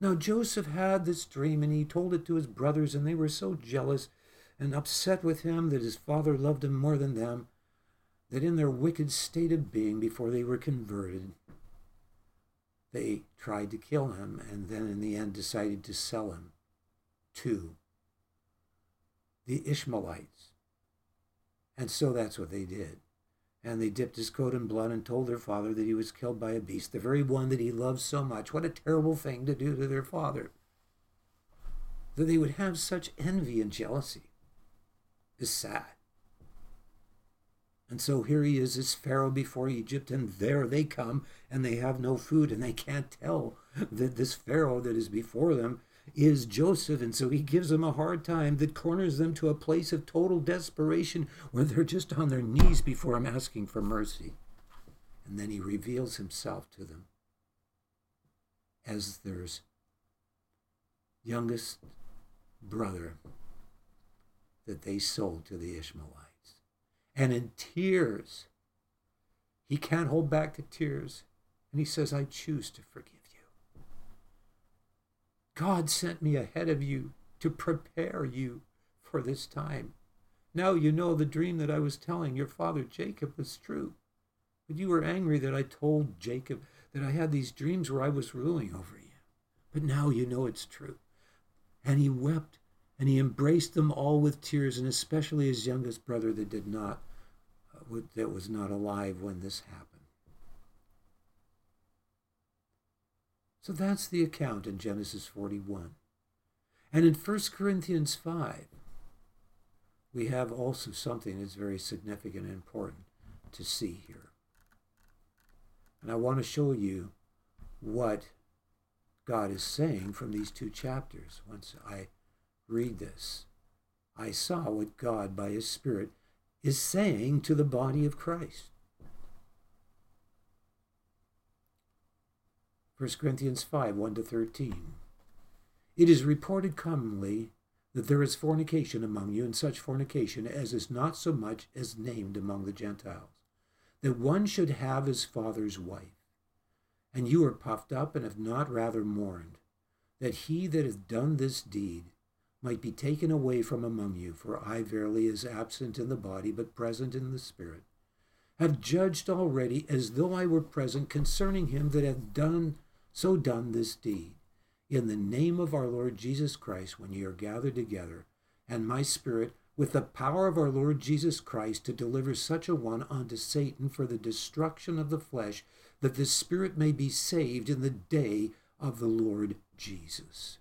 Now Joseph had this dream and he told it to his brothers, and they were so jealous and upset with him that his father loved him more than them, that in their wicked state of being before they were converted, they tried to kill him and then in the end decided to sell him to the Ishmaelites. And so that's what they did. And they dipped his coat in blood and told their father that he was killed by a beast, the very one that he loved so much. What a terrible thing to do to their father. That they would have such envy and jealousy is sad. And so here he is, as Pharaoh before Egypt, and there they come, and they have no food, and they can't tell that this Pharaoh that is before them is Joseph. And so he gives them a hard time that corners them to a place of total desperation where they're just on their knees before him asking for mercy. And then he reveals himself to them as their youngest brother that they sold to the Ishmaelites. And in tears, he can't hold back the tears. And he says, I choose to forgive. God sent me ahead of you to prepare you for this time. Now you know the dream that I was telling your father Jacob was true. But you were angry that I told Jacob that I had these dreams where I was ruling over you. But now you know it's true. And he wept and he embraced them all with tears, and especially his youngest brother that did not, uh, that was not alive when this happened. So that's the account in Genesis 41. And in 1 Corinthians 5, we have also something that's very significant and important to see here. And I want to show you what God is saying from these two chapters. Once I read this, I saw what God, by His Spirit, is saying to the body of Christ. 1 Corinthians 5 1 to 13. It is reported commonly that there is fornication among you, and such fornication as is not so much as named among the Gentiles, that one should have his father's wife. And you are puffed up and have not rather mourned, that he that hath done this deed might be taken away from among you, for I verily is absent in the body, but present in the spirit, have judged already as though I were present concerning him that hath done so done this deed. In the name of our Lord Jesus Christ, when ye are gathered together, and my spirit, with the power of our Lord Jesus Christ, to deliver such a one unto Satan for the destruction of the flesh, that the spirit may be saved in the day of the Lord Jesus.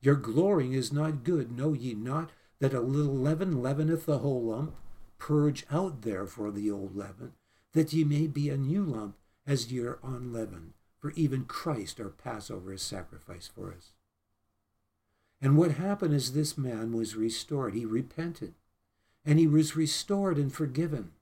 Your glorying is not good. Know ye not that a little leaven leaveneth the whole lump? Purge out therefore the old leaven, that ye may be a new lump, as ye are unleavened. For even Christ, our Passover, is sacrificed for us. And what happened is this man was restored. He repented, and he was restored and forgiven.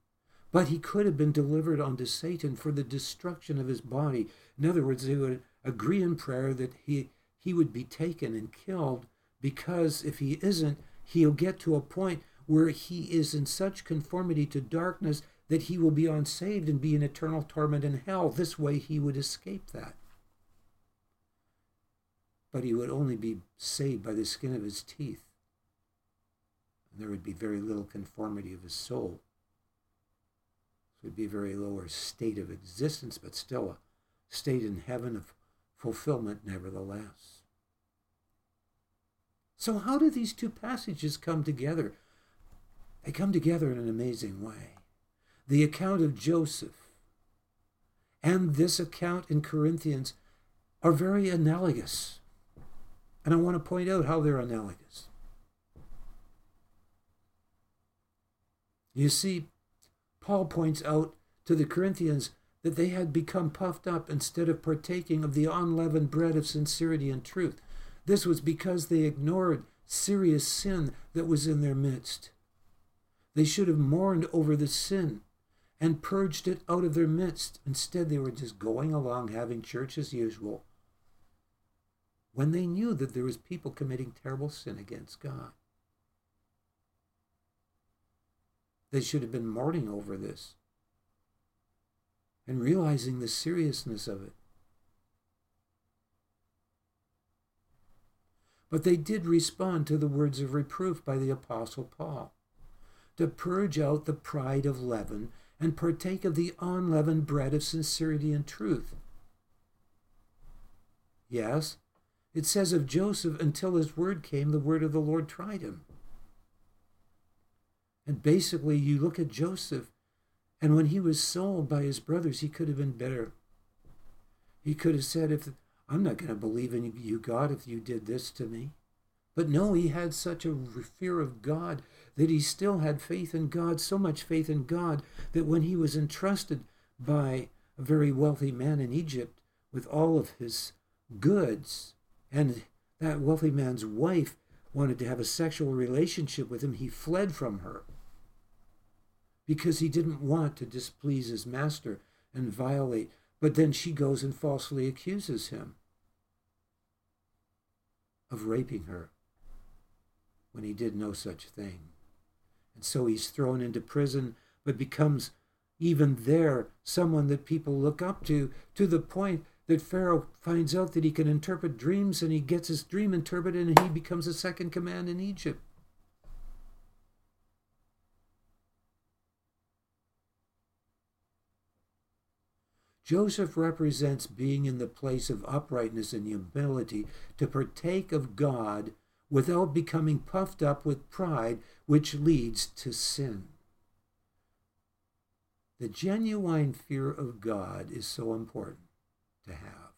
But he could have been delivered unto Satan for the destruction of his body. In other words, they would agree in prayer that he, he would be taken and killed because if he isn't, he'll get to a point where he is in such conformity to darkness that he will be unsaved and be in eternal torment in hell. This way he would escape that. But he would only be saved by the skin of his teeth. And there would be very little conformity of his soul. It would be a very lower state of existence, but still a state in heaven of fulfillment, nevertheless. So, how do these two passages come together? They come together in an amazing way the account of Joseph and this account in Corinthians are very analogous. And I want to point out how they're analogous. You see, Paul points out to the Corinthians that they had become puffed up instead of partaking of the unleavened bread of sincerity and truth. This was because they ignored serious sin that was in their midst. They should have mourned over the sin and purged it out of their midst. Instead, they were just going along having church as usual when they knew that there was people committing terrible sin against God. They should have been mourning over this and realizing the seriousness of it. But they did respond to the words of reproof by the Apostle Paul to purge out the pride of leaven and partake of the unleavened bread of sincerity and truth. Yes, it says of Joseph, until his word came, the word of the Lord tried him. And basically, you look at Joseph, and when he was sold by his brothers, he could have been better. He could have said, "If I'm not going to believe in you, God, if you did this to me." But no, he had such a fear of God that he still had faith in God, so much faith in God that when he was entrusted by a very wealthy man in Egypt with all of his goods, and that wealthy man's wife wanted to have a sexual relationship with him, he fled from her because he didn't want to displease his master and violate. But then she goes and falsely accuses him of raping her when he did no such thing. And so he's thrown into prison, but becomes even there someone that people look up to, to the point that Pharaoh finds out that he can interpret dreams and he gets his dream interpreted and he becomes a second command in Egypt. Joseph represents being in the place of uprightness and humility to partake of God without becoming puffed up with pride, which leads to sin. The genuine fear of God is so important to have.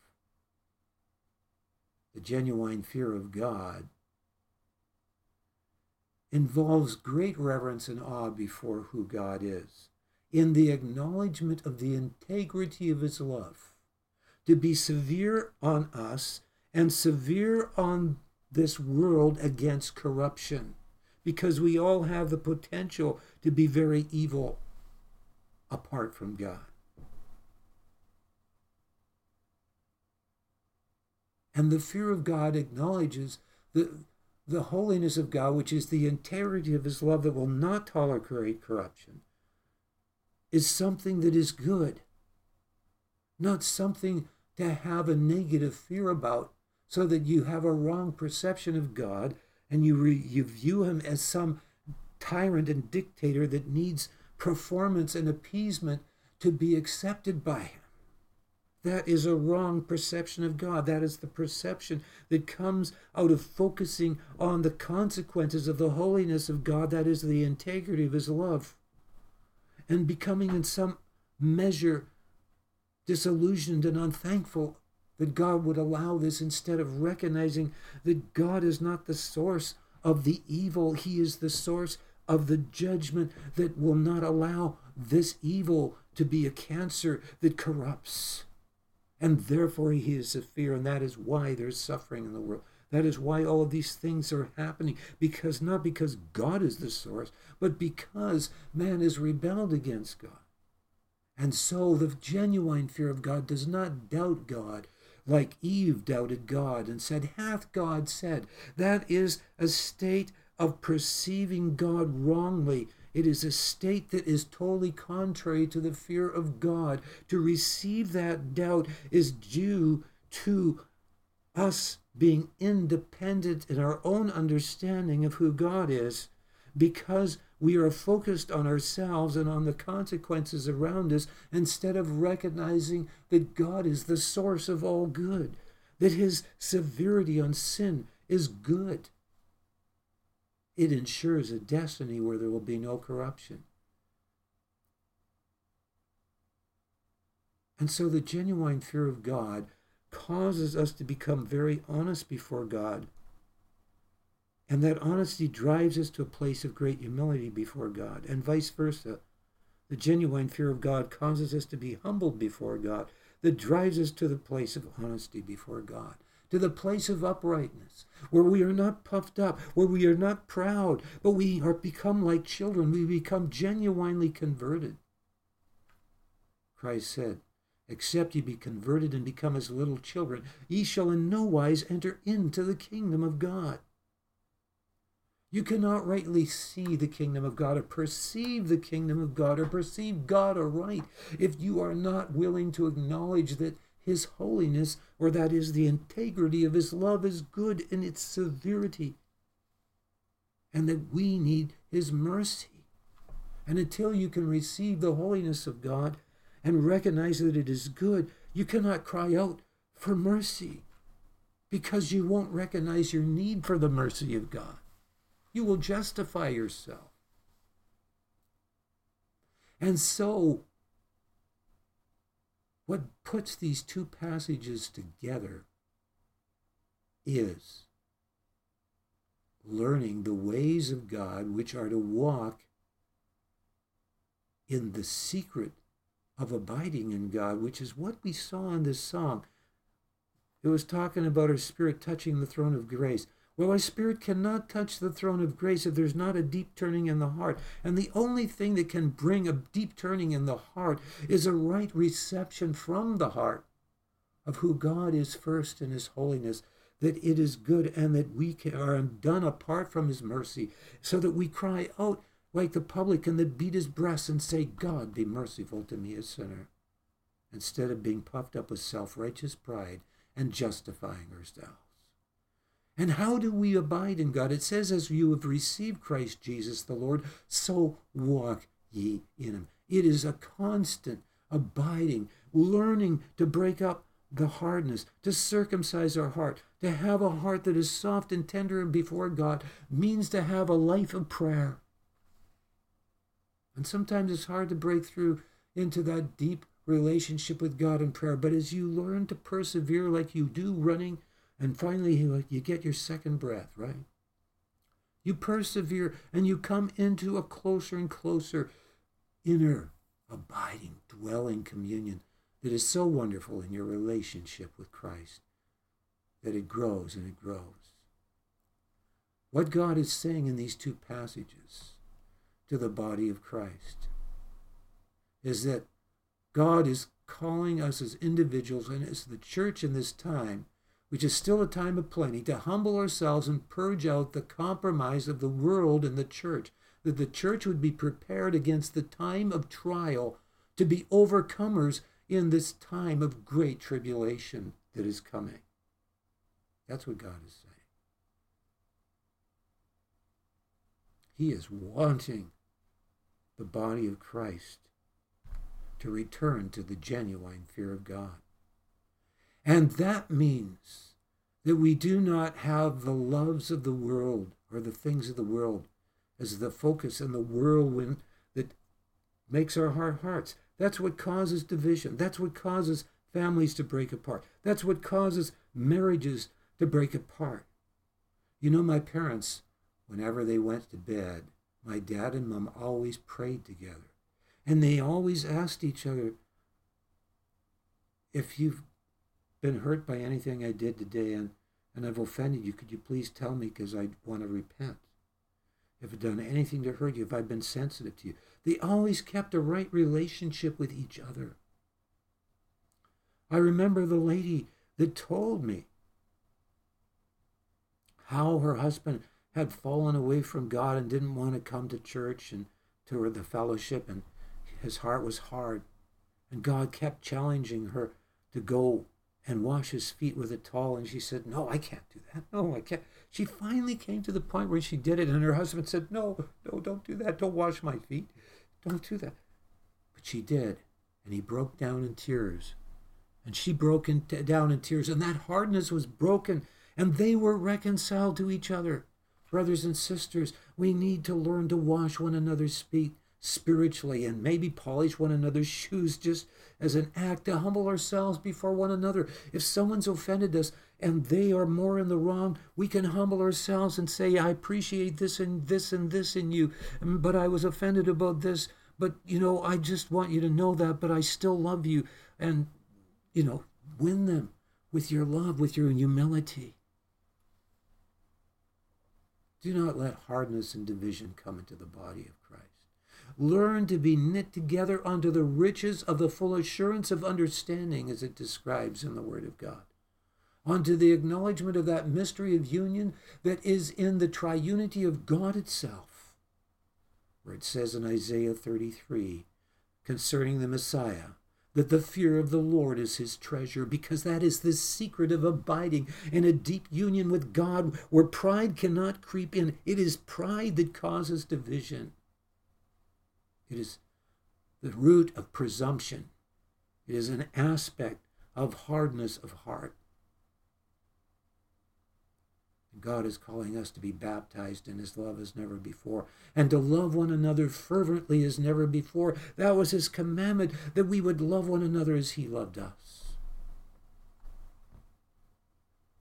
The genuine fear of God involves great reverence and awe before who God is, in the acknowledgement of the integrity of his love, to be severe on us and severe on this world against corruption because we all have the potential to be very evil apart from God. And the fear of God acknowledges the, the holiness of God, which is the integrity of his love that will not tolerate corruption, is something that is good, not something to have a negative fear about so that you have a wrong perception of God and you, re, you view him as some tyrant and dictator that needs performance and appeasement to be accepted by him. That is a wrong perception of God. That is the perception that comes out of focusing on the consequences of the holiness of God, that is the integrity of his love, and becoming in some measure disillusioned and unthankful that God would allow this instead of recognizing that God is not the source of the evil, He is the source of the judgment that will not allow this evil to be a cancer that corrupts. And therefore, He is a fear, and that is why there's suffering in the world. That is why all of these things are happening, because not because God is the source, but because man has rebelled against God. And so the genuine fear of God does not doubt God, like Eve doubted God and said, Hath God said? That is a state of perceiving God wrongly. It is a state that is totally contrary to the fear of God. To receive that doubt is due to us being independent in our own understanding of who God is because we are focused on ourselves and on the consequences around us instead of recognizing that God is the source of all good, that his severity on sin is good. It ensures a destiny where there will be no corruption. And so the genuine fear of God causes us to become very honest before God and that honesty drives us to a place of great humility before God, and vice versa. The genuine fear of God causes us to be humbled before God, that drives us to the place of honesty before God, to the place of uprightness, where we are not puffed up, where we are not proud, but we are become like children. We become genuinely converted. Christ said, Except ye be converted and become as little children, ye shall in no wise enter into the kingdom of God. You cannot rightly see the kingdom of God or perceive the kingdom of God or perceive God aright if you are not willing to acknowledge that his holiness, or that is, the integrity of his love, is good in its severity, and that we need his mercy. And until you can receive the holiness of God and recognize that it is good, you cannot cry out for mercy because you won't recognize your need for the mercy of God. You will justify yourself. And so, what puts these two passages together is learning the ways of God, which are to walk in the secret of abiding in God, which is what we saw in this song. It was talking about our spirit touching the throne of grace. Well, our spirit cannot touch the throne of grace if there's not a deep turning in the heart. And the only thing that can bring a deep turning in the heart is a right reception from the heart of who God is first in his holiness, that it is good and that we are undone apart from his mercy, so that we cry out like the publican that beat his breast and say, God, be merciful to me, a sinner, instead of being puffed up with self righteous pride and justifying ourselves. And how do we abide in God? It says, as you have received Christ Jesus the Lord, so walk ye in him. It is a constant abiding, learning to break up the hardness, to circumcise our heart, to have a heart that is soft and tender before God, means to have a life of prayer. And sometimes it's hard to break through into that deep relationship with God in prayer. But as you learn to persevere like you do running, and finally you, get your second breath, right? You persevere and you come into a closer and closer inner, abiding, dwelling communion that is so wonderful in your relationship with Christ that it grows and it grows. What God is saying in these two passages to the body of Christ is that God is calling us as individuals and as the church in this time which is still a time of plenty, to humble ourselves and purge out the compromise of the world and the church, that the church would be prepared against the time of trial to be overcomers in this time of great tribulation that is coming. That's what God is saying. He is wanting the body of Christ to return to the genuine fear of God. And that means that we do not have the loves of the world or the things of the world as the focus and the whirlwind that makes our heart hearts. That's what causes division. That's what causes families to break apart. That's what causes marriages to break apart. You know, my parents, whenever they went to bed, my dad and mom always prayed together. And they always asked each other, if you've been hurt by anything I did today and, and I've offended you, could you please tell me because I want to repent? If I've done anything to hurt you, if I've been sensitive to you. They always kept a right relationship with each other. I remember the lady that told me how her husband had fallen away from God and didn't want to come to church and to the fellowship, and his heart was hard. And God kept challenging her to go and wash his feet with a towel. And she said, No, I can't do that. No, I can't. She finally came to the point where she did it, and her husband said, No, no, don't do that. Don't wash my feet. Don't do that. But she did. And he broke down in tears. And she broke in, down in tears. And that hardness was broken. And they were reconciled to each other. Brothers and sisters, we need to learn to wash one another's feet spiritually and maybe polish one another's shoes just as an act to humble ourselves before one another. If someone's offended us and they are more in the wrong, we can humble ourselves and say, I appreciate this and this and this in you, um, but I was offended about this. But, you know, I just want you to know that, but I still love you. And, you know, win them with your love, with your humility. Do not let hardness and division come into the body of Christ. Learn to be knit together unto the riches of the full assurance of understanding, as it describes in the Word of God. Unto the acknowledgement of that mystery of union that is in the triunity of God itself. Where it says in Isaiah 33 concerning the Messiah, that the fear of the Lord is his treasure, because that is the secret of abiding in a deep union with God where pride cannot creep in. It is pride that causes division. It is the root of presumption. It is an aspect of hardness of heart. God is calling us to be baptized in his love as never before and to love one another fervently as never before. That was his commandment that we would love one another as he loved us.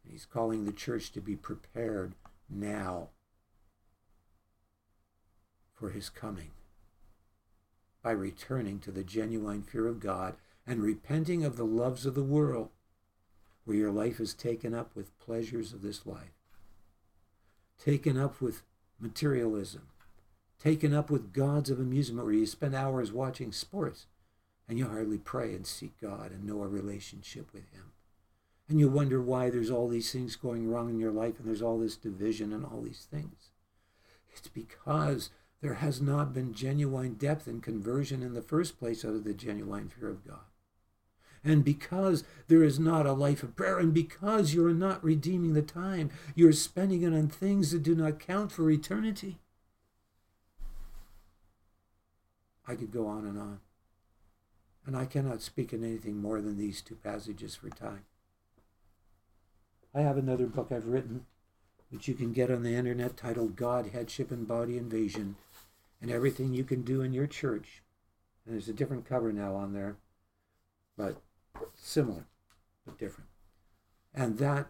He's calling the church to be prepared now for his coming by returning to the genuine fear of God and repenting of the loves of the world, where your life is taken up with pleasures of this life taken up with materialism, taken up with gods of amusement where you spend hours watching sports and you hardly pray and seek God and know a relationship with Him. And you wonder why there's all these things going wrong in your life and there's all this division and all these things. It's because there has not been genuine depth and conversion in the first place out of the genuine fear of God. And because there is not a life of prayer, and because you're not redeeming the time, you're spending it on things that do not count for eternity. I could go on and on. And I cannot speak in anything more than these two passages for time. I have another book I've written, which you can get on the internet, titled God, Headship, and Body Invasion, and Everything You Can Do in Your Church. And there's a different cover now on there. But similar but different. And that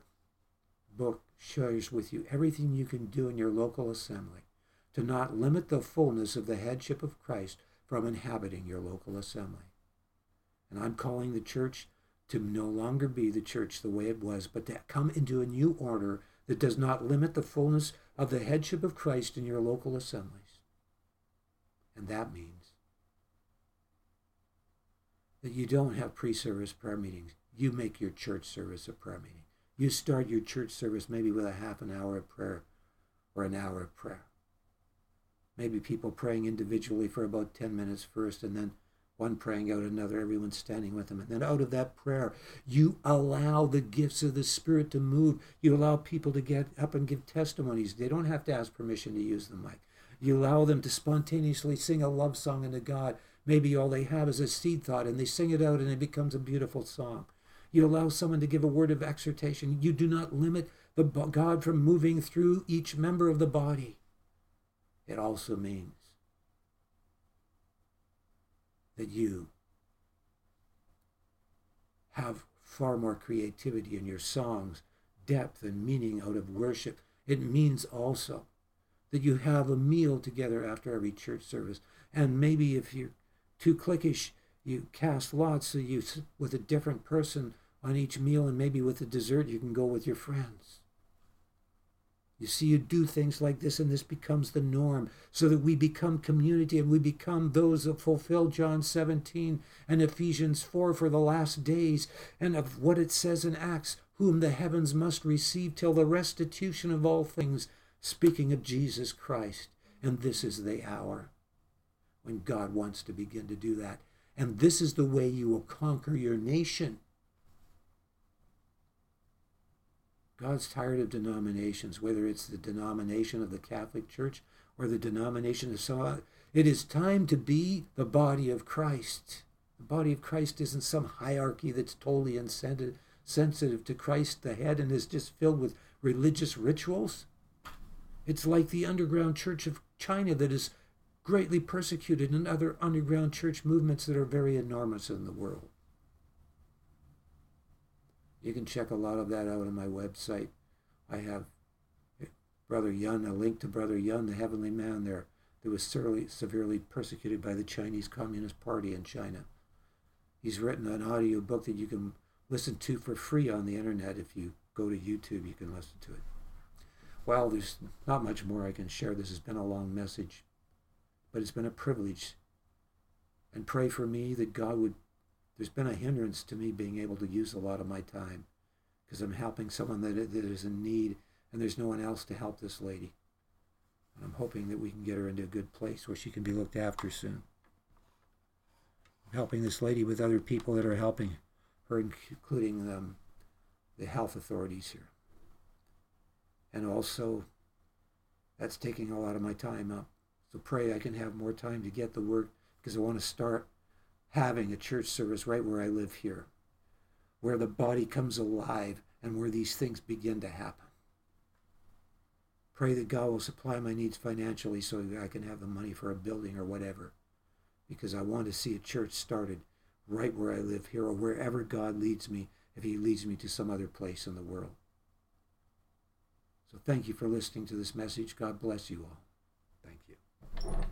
book shares with you everything you can do in your local assembly to not limit the fullness of the headship of Christ from inhabiting your local assembly. And I'm calling the church to no longer be the church the way it was, but to come into a new order that does not limit the fullness of the headship of Christ in your local assemblies. And that means that you don't have pre service prayer meetings. You make your church service a prayer meeting. You start your church service maybe with a half an hour of prayer or an hour of prayer. Maybe people praying individually for about 10 minutes first, and then one praying out another, everyone standing with them. And then out of that prayer, you allow the gifts of the Spirit to move. You allow people to get up and give testimonies. They don't have to ask permission to use the mic. You allow them to spontaneously sing a love song unto God Maybe all they have is a seed thought and they sing it out and it becomes a beautiful song. You allow someone to give a word of exhortation. You do not limit the God from moving through each member of the body. It also means that you have far more creativity in your songs, depth and meaning out of worship. It means also that you have a meal together after every church service. And maybe if you're too cliquish, you cast lots so you with a different person on each meal, and maybe with the dessert you can go with your friends. You see, you do things like this, and this becomes the norm, so that we become community and we become those that fulfill John 17 and Ephesians 4 for the last days, and of what it says in Acts, whom the heavens must receive till the restitution of all things, speaking of Jesus Christ. And this is the hour when God wants to begin to do that. And this is the way you will conquer your nation. God's tired of denominations, whether it's the denomination of the Catholic Church or the denomination of some other. It is time to be the body of Christ. The body of Christ isn't some hierarchy that's totally insensitive to Christ, the head, and is just filled with religious rituals. It's like the underground church of China that is greatly persecuted and other underground church movements that are very enormous in the world. You can check a lot of that out on my website. I have Brother Yun, a link to Brother Yun, the heavenly man there, that was severely, severely persecuted by the Chinese Communist Party in China. He's written an audio book that you can listen to for free on the internet. If you go to YouTube, you can listen to it. Well, there's not much more I can share. This has been a long message but it's been a privilege. And pray for me that God would, there's been a hindrance to me being able to use a lot of my time because I'm helping someone that, that is in need and there's no one else to help this lady. And I'm hoping that we can get her into a good place where she can be looked after soon. I'm helping this lady with other people that are helping her, including um, the health authorities here. And also, that's taking a lot of my time up. So pray I can have more time to get the work because I want to start having a church service right where I live here, where the body comes alive and where these things begin to happen. Pray that God will supply my needs financially so I can have the money for a building or whatever, because I want to see a church started right where I live here or wherever God leads me if He leads me to some other place in the world. So thank you for listening to this message. God bless you all. Thank you.